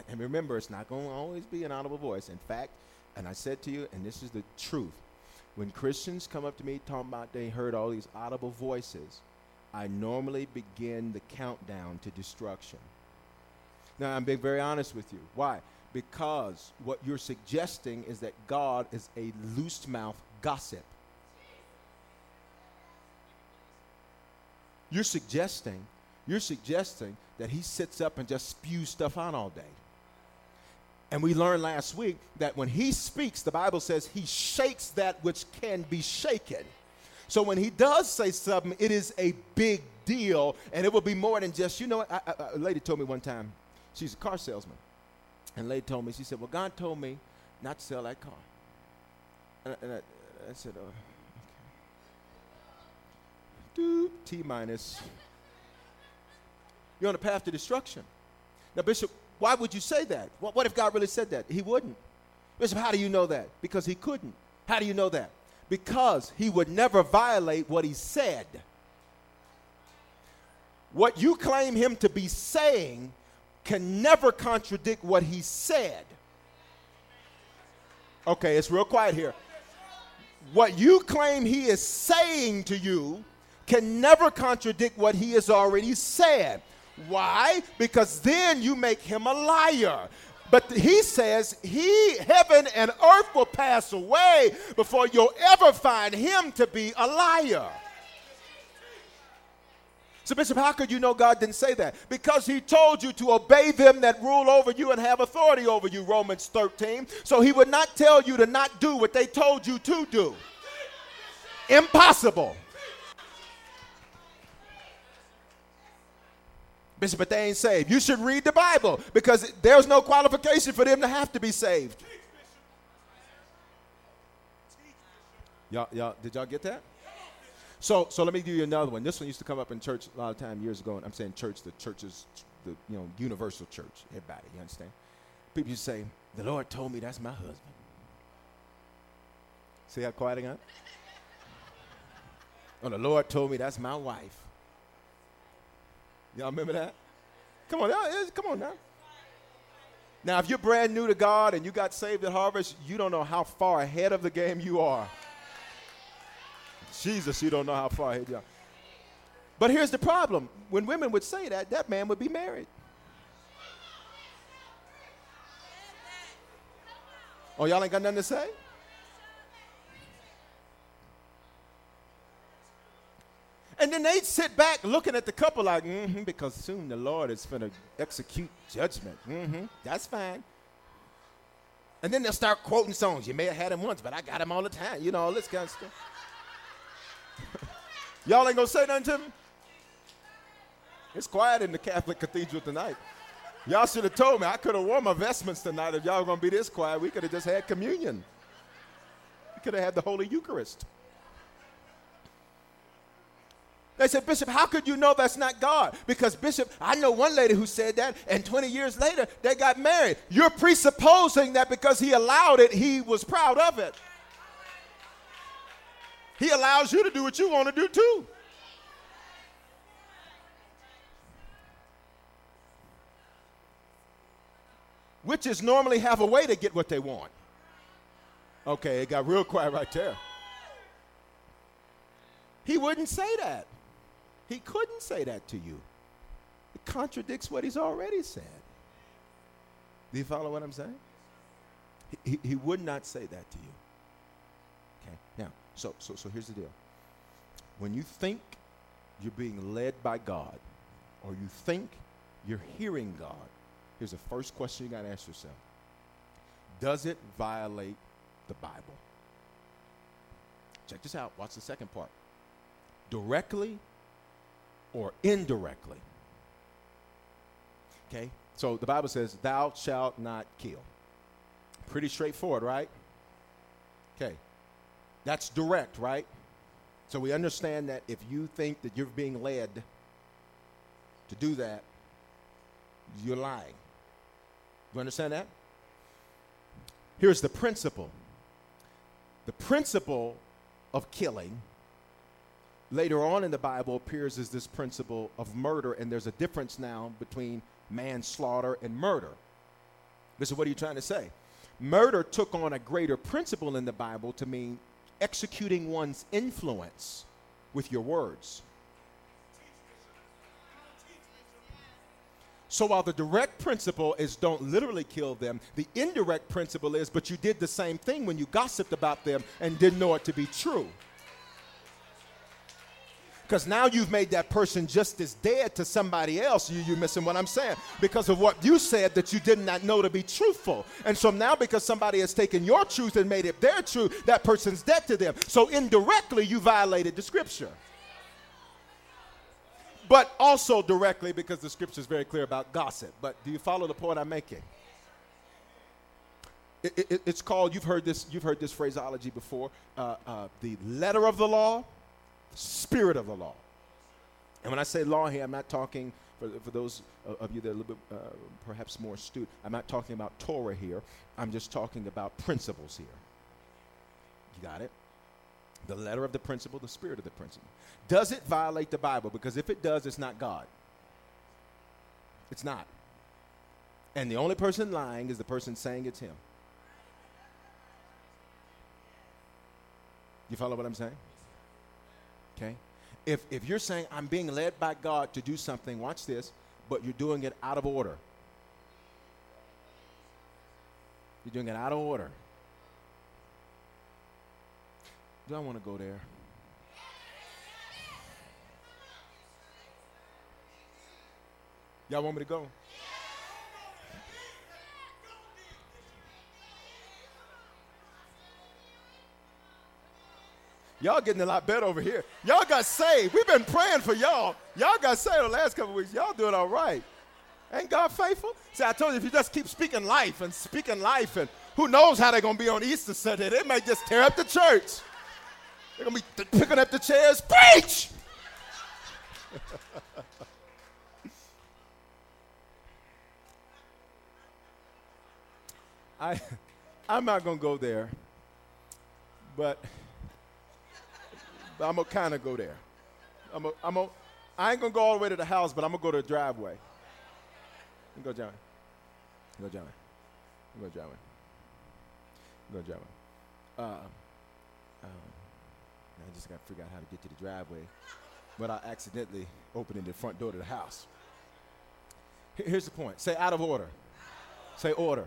And remember, it's not going to always be an audible voice. In fact, and I said to you, and this is the truth, when Christians come up to me talking about they heard all these audible voices, I normally begin the countdown to destruction. Now, I'm being very honest with you. Why? Because what you're suggesting is that God is a loose mouth gossip. You're suggesting, you're suggesting that he sits up and just spews stuff out all day. And we learned last week that when he speaks, the Bible says he shakes that which can be shaken. So when he does say something, it is a big deal, and it will be more than just, you know, I, I, a lady told me one time, she's a car salesman, and lady told me, she said, well, God told me not to sell that car. And, I, I, said, oh, okay. T minus. You're on a path to destruction. Now, Bishop, why would you say that? What, what if God really said that? He wouldn't. Bishop, how do you know that? Because he couldn't. How do you know that? Because he would never violate what he said. What you claim him to be saying can never contradict what he said. Okay, it's real quiet here. What you claim he is saying to you can never contradict what he has already said. Why? Because then you make him a liar. But he says he, heaven and earth will pass away before you'll ever find him to be a liar. So, Bishop, how could you know God didn't say that? Because he told you to obey them that rule over you and have authority over you, Romans 13. So he would not tell you to not do what they told you to do. Impossible. Bishop, but they ain't saved. You should read the Bible because there's no qualification for them to have to be saved. Y'all, y'all, did y'all get that? So, so let me give you another one. This one used to come up in church a lot of time years ago. And I'm saying church, the churches, the you know universal church. Everybody, you understand? People used to say, "The Lord told me that's my husband." See how quiet I got? Oh, the Lord told me that's my wife. Y'all remember that? Come on, come on now. Now, if you're brand new to God and you got saved at Harvest, you don't know how far ahead of the game you are. Jesus, you don't know how far ahead you are. But here's the problem. When women would say that, that man would be married. Oh, y'all ain't got nothing to say? And then they'd sit back looking at the couple like, mm-hmm, because soon the Lord is going to execute judgment. Mm-hmm, that's fine. And then they'll start quoting songs. You may have had him once, but I got him all the time. You know, all this kind of stuff. Y'all ain't to say nothing to me? It's quiet in the Catholic cathedral tonight. Y'all should have told me. I could have worn my vestments tonight if y'all were to be this quiet. We could have just had communion. We could have had the Holy Eucharist. They said, Bishop, how could you know that's not God? Because, Bishop, I know one lady who said that, and 20 years later, they got married. You're presupposing that because he allowed it, he was proud of it. He allows you to do what you want to do too. Witches normally have a way to get what they want. Okay, it got real quiet right there. He wouldn't say that. He couldn't say that to you. It contradicts what he's already said. Do you follow what I'm saying? He, he, he would not say that to you. So, so, so here's the deal. When you think you're being led by God, or you think you're hearing God, here's the first question you got to ask yourself Does it violate the Bible? Check this out. Watch the second part. directly or indirectly. Okay? So the Bible says, Thou shalt not kill. Pretty straightforward, right? Okay. That's direct, right? So we understand that if you think that you're being led to do that, you're lying. You understand that? Here's the principle the principle of killing later on in the Bible appears as this principle of murder, and there's a difference now between manslaughter and murder. This is what are you trying to say? Murder took on a greater principle in the Bible to mean executing one's influence with your words. So while the direct principle is don't literally kill them, the indirect principle is but you did the same thing when you gossiped about them and didn't know it to be true. Because now you've made that person just as dead to somebody else. You, you're missing what I'm saying. Because of what you said that you did not know to be truthful. And so now, because somebody has taken your truth and made it their truth, that person's dead to them. So indirectly, you violated the scripture. But also directly, because the scripture is very clear about gossip. But do you follow the point I'm making? It, it, it's called, you've heard this, you've heard this phraseology before, uh, uh, the letter of the law spirit of the law. And when I say law here, I'm not talking, for, for those of you that are a little bit uh, perhaps more astute, I'm not talking about Torah here. I'm just talking about principles here. You got it? The letter of the principle, the spirit of the principle. Does it violate the Bible? Because if it does, it's not God. It's not. And the only person lying is the person saying it's him. You follow what I'm saying? Okay? If, if you're saying, I'm being led by God to do something, watch this, but you're doing it out of order. You're doing it out of order. Do I want to go there? Y'all want me to go? Y'all getting a lot better over here. Y'all got saved. We've been praying for y'all. Y'all got saved the last couple weeks. Y'all doing all right. Ain't God faithful? See, I told you if you just keep speaking life and speaking life, and who knows how they're gonna be on Easter Sunday? They might just tear up the church. They're gonna be picking up the chairs. Preach! I, I'm not gonna go there, but but I'm gonna kind of go there. I'm a, I'm a, I ain't gonna go all the way to the house, but I'm gonna go to the driveway. Go, John. Go, John. Go, John. Go, John. Uh, um, I just got to figure out how to get to the driveway, I accidentally opened the front door to the house. Here's the point. Say out of order. Say order.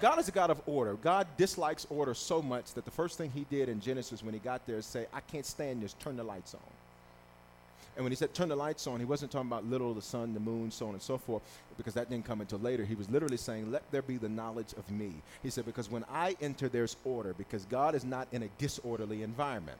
God is a God of order. God dislikes order so much that the first thing he did in Genesis when he got there is say, I can't stand this, turn the lights on. And when he said turn the lights on, he wasn't talking about little, the sun, the moon, so on and so forth, because that didn't come until later. He was literally saying, let there be the knowledge of me. He said, because when I enter, there's order, because God is not in a disorderly environment.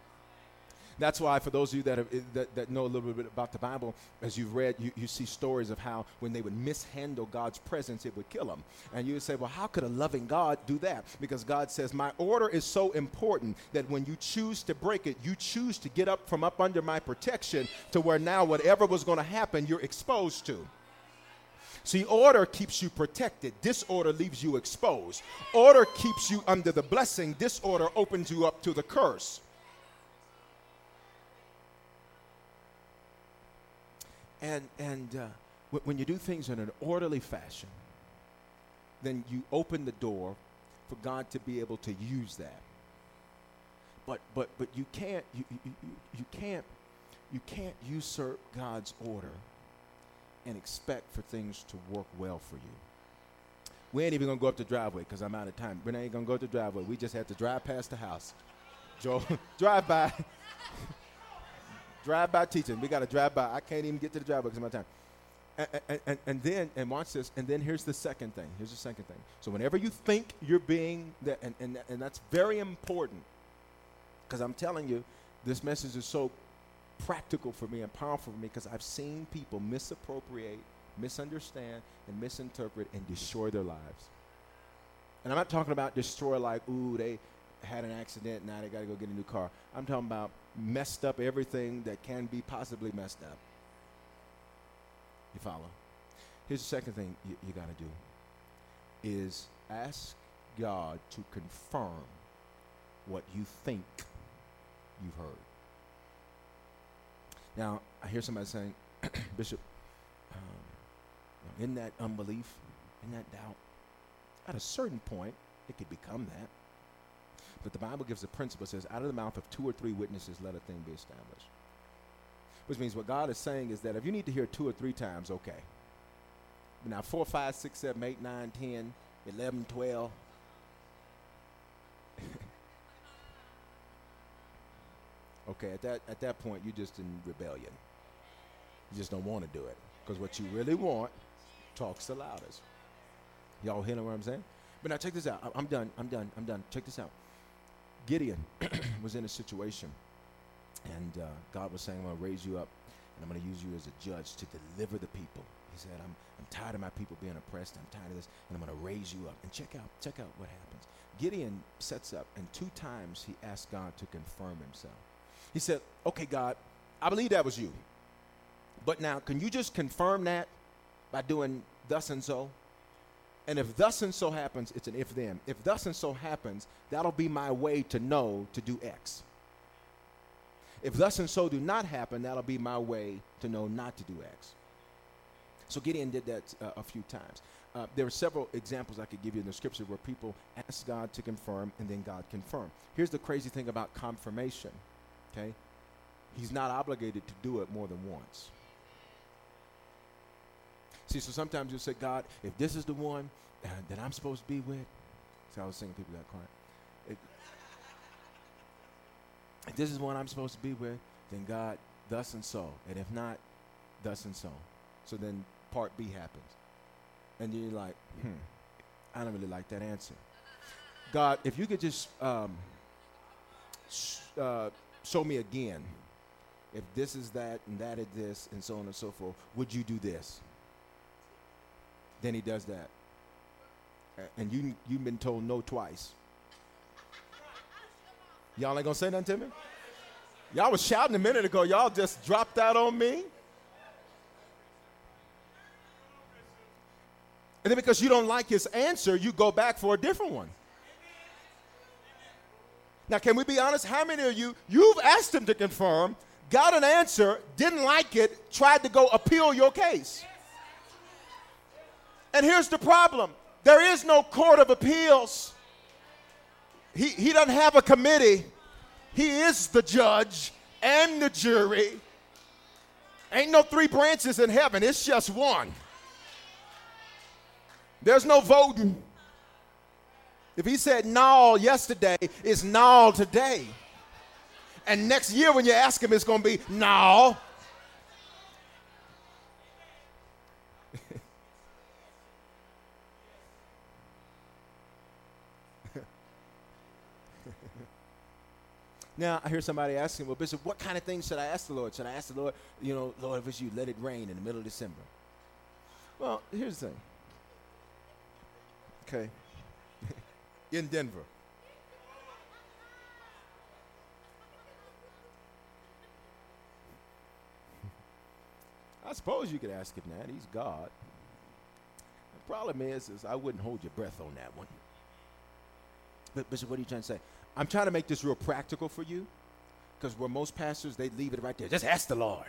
That's why, for those of you that, have, eh, that, that, know a little bit about the Bible, as you've read, you, you see stories of how when they would mishandle God's presence, it would kill them. And you would say, well, how could a loving God do that? Because God says, my order is so important that when you choose to break it, you choose to get up from up under my protection to where now whatever was going to happen, you're exposed to. See, order keeps you protected. Disorder leaves you exposed. Order keeps you under the blessing. Disorder opens you up to the curse. And, and uh, when you do things in an orderly fashion, then you open the door for God to be able to use that. But, but, but you can't, you, you, you, can't, you can't usurp God's order and expect for things to work well for you. We ain't even gonna go up the driveway because I'm out of time. Renee ain't gonna go up the driveway. We just have to drive past the house. Joe, drive by. drive by teaching. We got to drive by. I can't even get to the driveway because of my time. And, and, and, then, and watch this, and then here's the second thing. Here's the second thing. So whenever you think you're being, that, and, and, and that's very important, because I'm telling you, this message is so practical for me and powerful for me because I've seen people misappropriate, misunderstand, and misinterpret and destroy their lives. And I'm not talking about destroy like, ooh, they had an accident, now they got to go get a new car. I'm talking about messed up everything that can be possibly messed up. You follow? Here's the second thing you, you got to do is ask God to confirm what you think you've heard. Now, I hear somebody saying, Bishop, um, in that unbelief, in that doubt, at a certain point, it could become that. But the Bible gives a principle says, out of the mouth of two or three witnesses, let a thing be established. Which means what God is saying is that if you need to hear two or three times, okay. Now, four, five, six, seven, eight, nine, ten, eleven, twelve. okay, at that at that point, you're just in rebellion. You just don't want to do it because what you really want talks the loudest. Y'all hearing what I'm saying? But now check this out. I'm done. I'm done. I'm done. Check this out. Gideon was in a situation, and uh, God was saying, "I'm going to raise you up, and I'm going to use you as a judge to deliver the people." He said, "I'm I'm tired of my people being oppressed. I'm tired of this, and I'm going to raise you up." And check out check out what happens. Gideon sets up, and two times he asked God to confirm himself. He said, Okay, God, I believe that was you. But now, can you just confirm that by doing thus and so? And if thus and so happens, it's an if then. If thus and so happens, that'll be my way to know to do X. If thus and so do not happen, that'll be my way to know not to do X. So Gideon did that uh, a few times. Uh, there are several examples I could give you in the scripture where people ask God to confirm and then God confirmed. Here's the crazy thing about confirmation, okay? He's not obligated to do it more than once. See, so sometimes you'll say, God, if this is the one uh, that I'm supposed to be with, see, I was saying people got quiet. If, if this is one I'm supposed to be with, then God, thus and so. And if not, thus and so. So then part B happens. And then you're like, hmm, I don't really like that answer. God, if you could just um, sh- uh, show me again, if this is that and that is this and so on and so forth, would you do this? Then he does that. And you, you've been told no twice. Y'all ain't gonna say nothing to me? Y'all was shouting a minute ago. Y'all just dropped out on me. And then because you don't like his answer, you go back for a different one. Now, can we be honest? How many of you, you've asked him to confirm, got an answer, didn't like it, tried to go appeal your case? And here's the problem there is no court of appeals. He, he doesn't have a committee, he is the judge and the jury. Ain't no three branches in heaven, it's just one. There's no voting. If he said no yesterday, it's no today. And next year when you ask him, it's going to be no. Now, I hear somebody asking, well, Bishop, what kind of things should I ask the Lord? Should I ask the Lord, you know, Lord, if it's you, let it rain in the middle of December? Well, here's the thing. Okay. in Denver. I suppose you could ask him that. He's God. The problem is, is I wouldn't hold your breath on that one. But Bishop, what are you trying to say? I'm trying to make this real practical for you, because where most pastors they leave it right there. Just ask the Lord.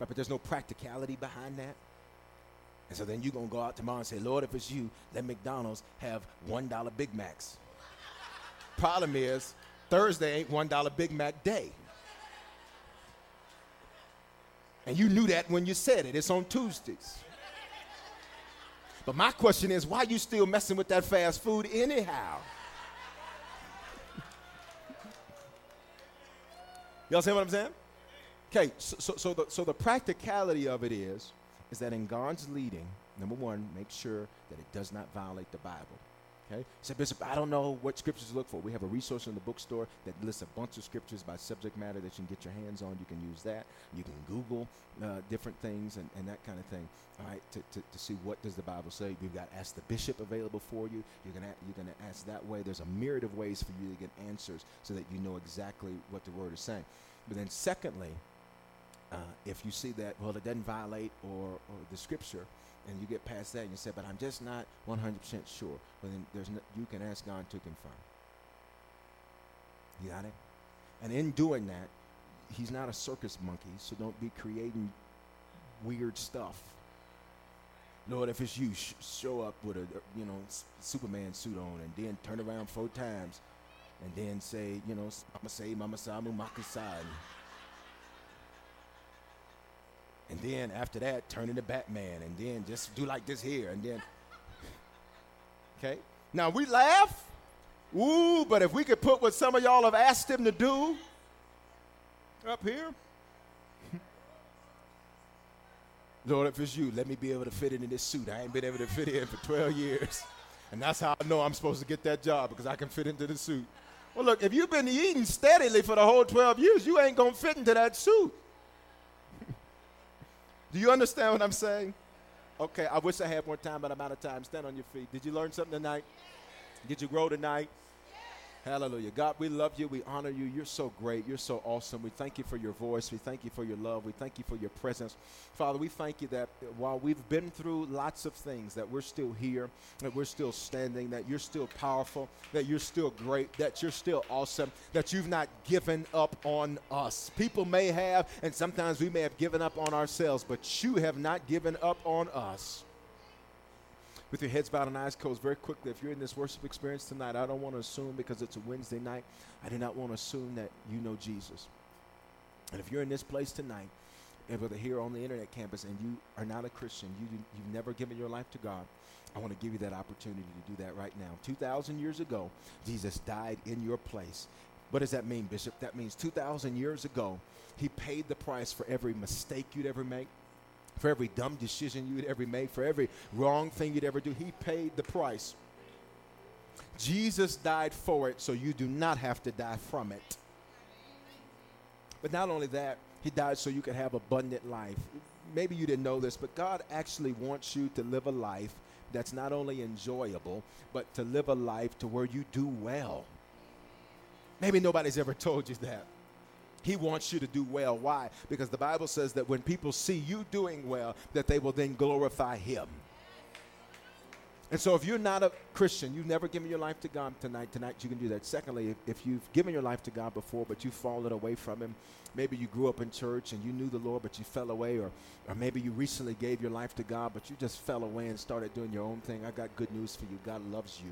Right, but there's no practicality behind that. And so then you're going to go out tomorrow and say, Lord, if it's you, let McDonald's have $1 Big Macs. Problem is, Thursday ain't $1 Big Mac day. And you knew that when you said it. It's on Tuesdays. But my question is, why are you still messing with that fast food anyhow? Y'all see what I'm saying? Okay, so, so, so, the, so the practicality of it is, is that in God's leading, number one, make sure that it does not violate the Bible. Okay? Say, Bishop, I don't know what scriptures to look for. We have a resource in the bookstore that lists a bunch of scriptures by subject matter that you can get your hands on. You can use that. You can Google uh, different things and, and that kind of thing, all right, to, to, to, see what does the Bible say. We've got Ask the Bishop available for you. You're going you're gonna ask that way. There's a myriad of ways for you to get answers so that you know exactly what the Word is saying. But then secondly, uh, if you see that, well, it doesn't violate or, or the Scripture, and you get past that and you say, but I'm just not 100% sure, well, then there's no, you can ask God to confirm. You got it? And in doing that, he's not a circus monkey, so don't be creating weird stuff. Lord, if it's you, sh- show up with a you know Superman suit on, and then turn around four times, and then say, you know, Mama say, Mama Samu Makasai. And then after that, turn into Batman, and then just do like this here, and then. Okay? Now we laugh. Ooh, but if we could put what some of y'all have asked him to do up here. Lord, if it's you, let me be able to fit in this suit. I ain't been able to fit in for 12 years. And that's how I know I'm supposed to get that job because I can fit into the suit. Well, look, if you've been eating steadily for the whole 12 years, you ain't going to fit into that suit. Do you understand what I'm saying? Okay, I wish I had more time, but I'm out of time. Stand on your feet. Did you learn something tonight? Did you grow tonight? Hallelujah. God, we love you. We honor you. You're so great. You're so awesome. We thank you for your voice. We thank you for your love. We thank you for your presence. Father, we thank you that while we've been through lots of things, that we're still here, that we're still standing, that you're still powerful, that you're still great, that you're still awesome, that you've not given up on us. People may have, and sometimes we may have given up on ourselves, but you have not given up on us with your heads bowed and eyes closed very quickly. If you're in this worship experience tonight i don't want to assume because it's a wednesday night. I do not want to assume that you know jesus. And if you're in this place tonight eh, whether here on the internet campus and you are not a christian you, you've never given your life to god i want to give you that opportunity to do that right now. 2000 years ago jesus died in your place. What does that mean bishop? That means 2000 years ago he paid the price for every mistake you'd ever make for every dumb decision you'd ever made, for every wrong thing you'd ever do. He paid the price. Jesus died for it, so you do not have to die from it. But not only that, he died so you could have abundant life. Maybe you didn't know this, but God actually wants you to live a life that's not only enjoyable, but to live a life to where you do well. Maybe nobody's ever told you that. He wants you to do well. Why? Because the Bible says that when people see you doing well, that they will then glorify Him. And so, if you're not a Christian, you've never given your life to God tonight, tonight you can do that. Secondly, if, if, you've given your life to God before, but you've fallen away from Him, maybe you grew up in church and you knew the Lord, but you fell away, or, or maybe you recently gave your life to God, but you just fell away and started doing your own thing. I got good news for you God loves you,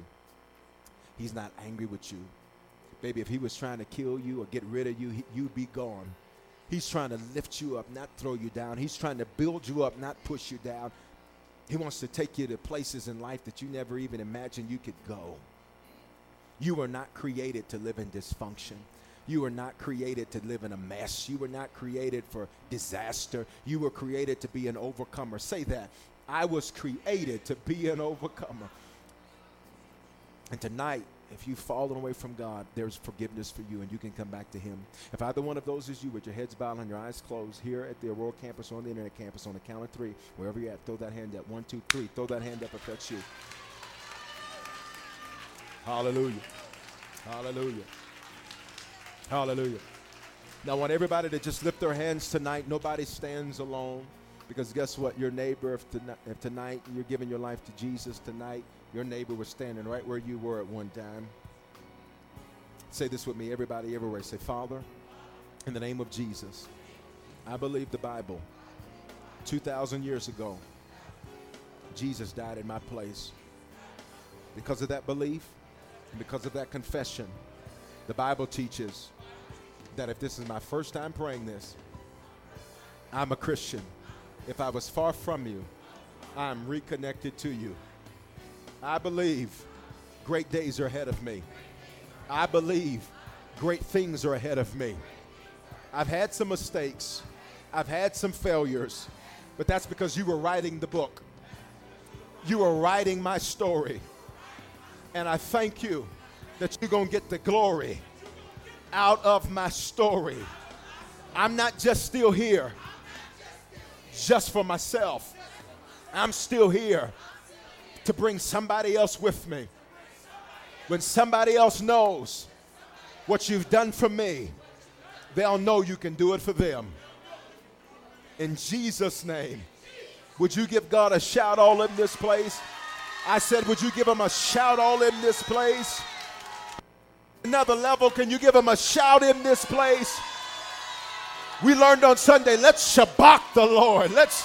He's not angry with you. Baby, if he was trying to kill you or get rid of you, he, you'd be gone. He's trying to lift you up, not throw you down. He's trying to build you up, not push you down. He wants to take you to places in life that you never even imagined you could go. You were not created to live in dysfunction. You were not created to live in a mess. You were not created for disaster. You were created to be an overcomer. Say that. I was created to be an overcomer. And tonight, if you've fallen away from God, there's forgiveness for you and you can come back to Him. If either one of those is you, with your heads bowed and your eyes closed, here at the Aurora campus or on the internet campus, on the count of three, wherever you're at, throw that hand up. One, two, three. Throw that hand up if that's you. Hallelujah. Hallelujah. Hallelujah. Now, I want everybody to just lift their hands tonight. Nobody stands alone. Because guess what? Your neighbor, if, tonight, if tonight you're giving your life to Jesus tonight, your neighbor was standing right where you were at one time. Say this with me, everybody, everywhere. Say, Father, in the name of Jesus, I believe the Bible. 2,000 years ago, Jesus died in my place. Because of that belief, and because of that confession, the Bible teaches that if this is my first time praying this, I'm a Christian. If I was far from you, I'm reconnected to you. I believe great days are ahead of me. I believe great things are ahead of me. I've had some mistakes, I've had some failures, but that's because you were writing the book. You were writing my story. And I thank you that you're going to get the glory out of my story. I'm not just still here just for myself, I'm still here to bring somebody else with me. When somebody else knows what you've done for me, they'll know you can do it for them. In Jesus' name, would you give God a shout all in this place? I said, would you give him a shout all in this place? Another level, can you give him a shout in this place? We learned on Sunday, let's shabach the Lord. Let's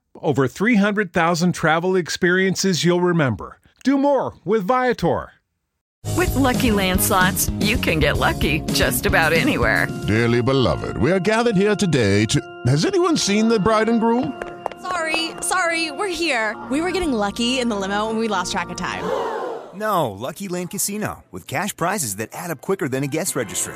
over 300,000 travel experiences you'll remember. Do more with Viator. With LuckyLand Slots, you can get lucky just about anywhere. Dearly beloved, we are gathered here today to. Has anyone seen the bride and groom? Sorry, sorry, we're here. We were getting lucky in the limo and we lost track of time. No, Lucky Land Casino, with cash prizes that add up quicker than a guest registry.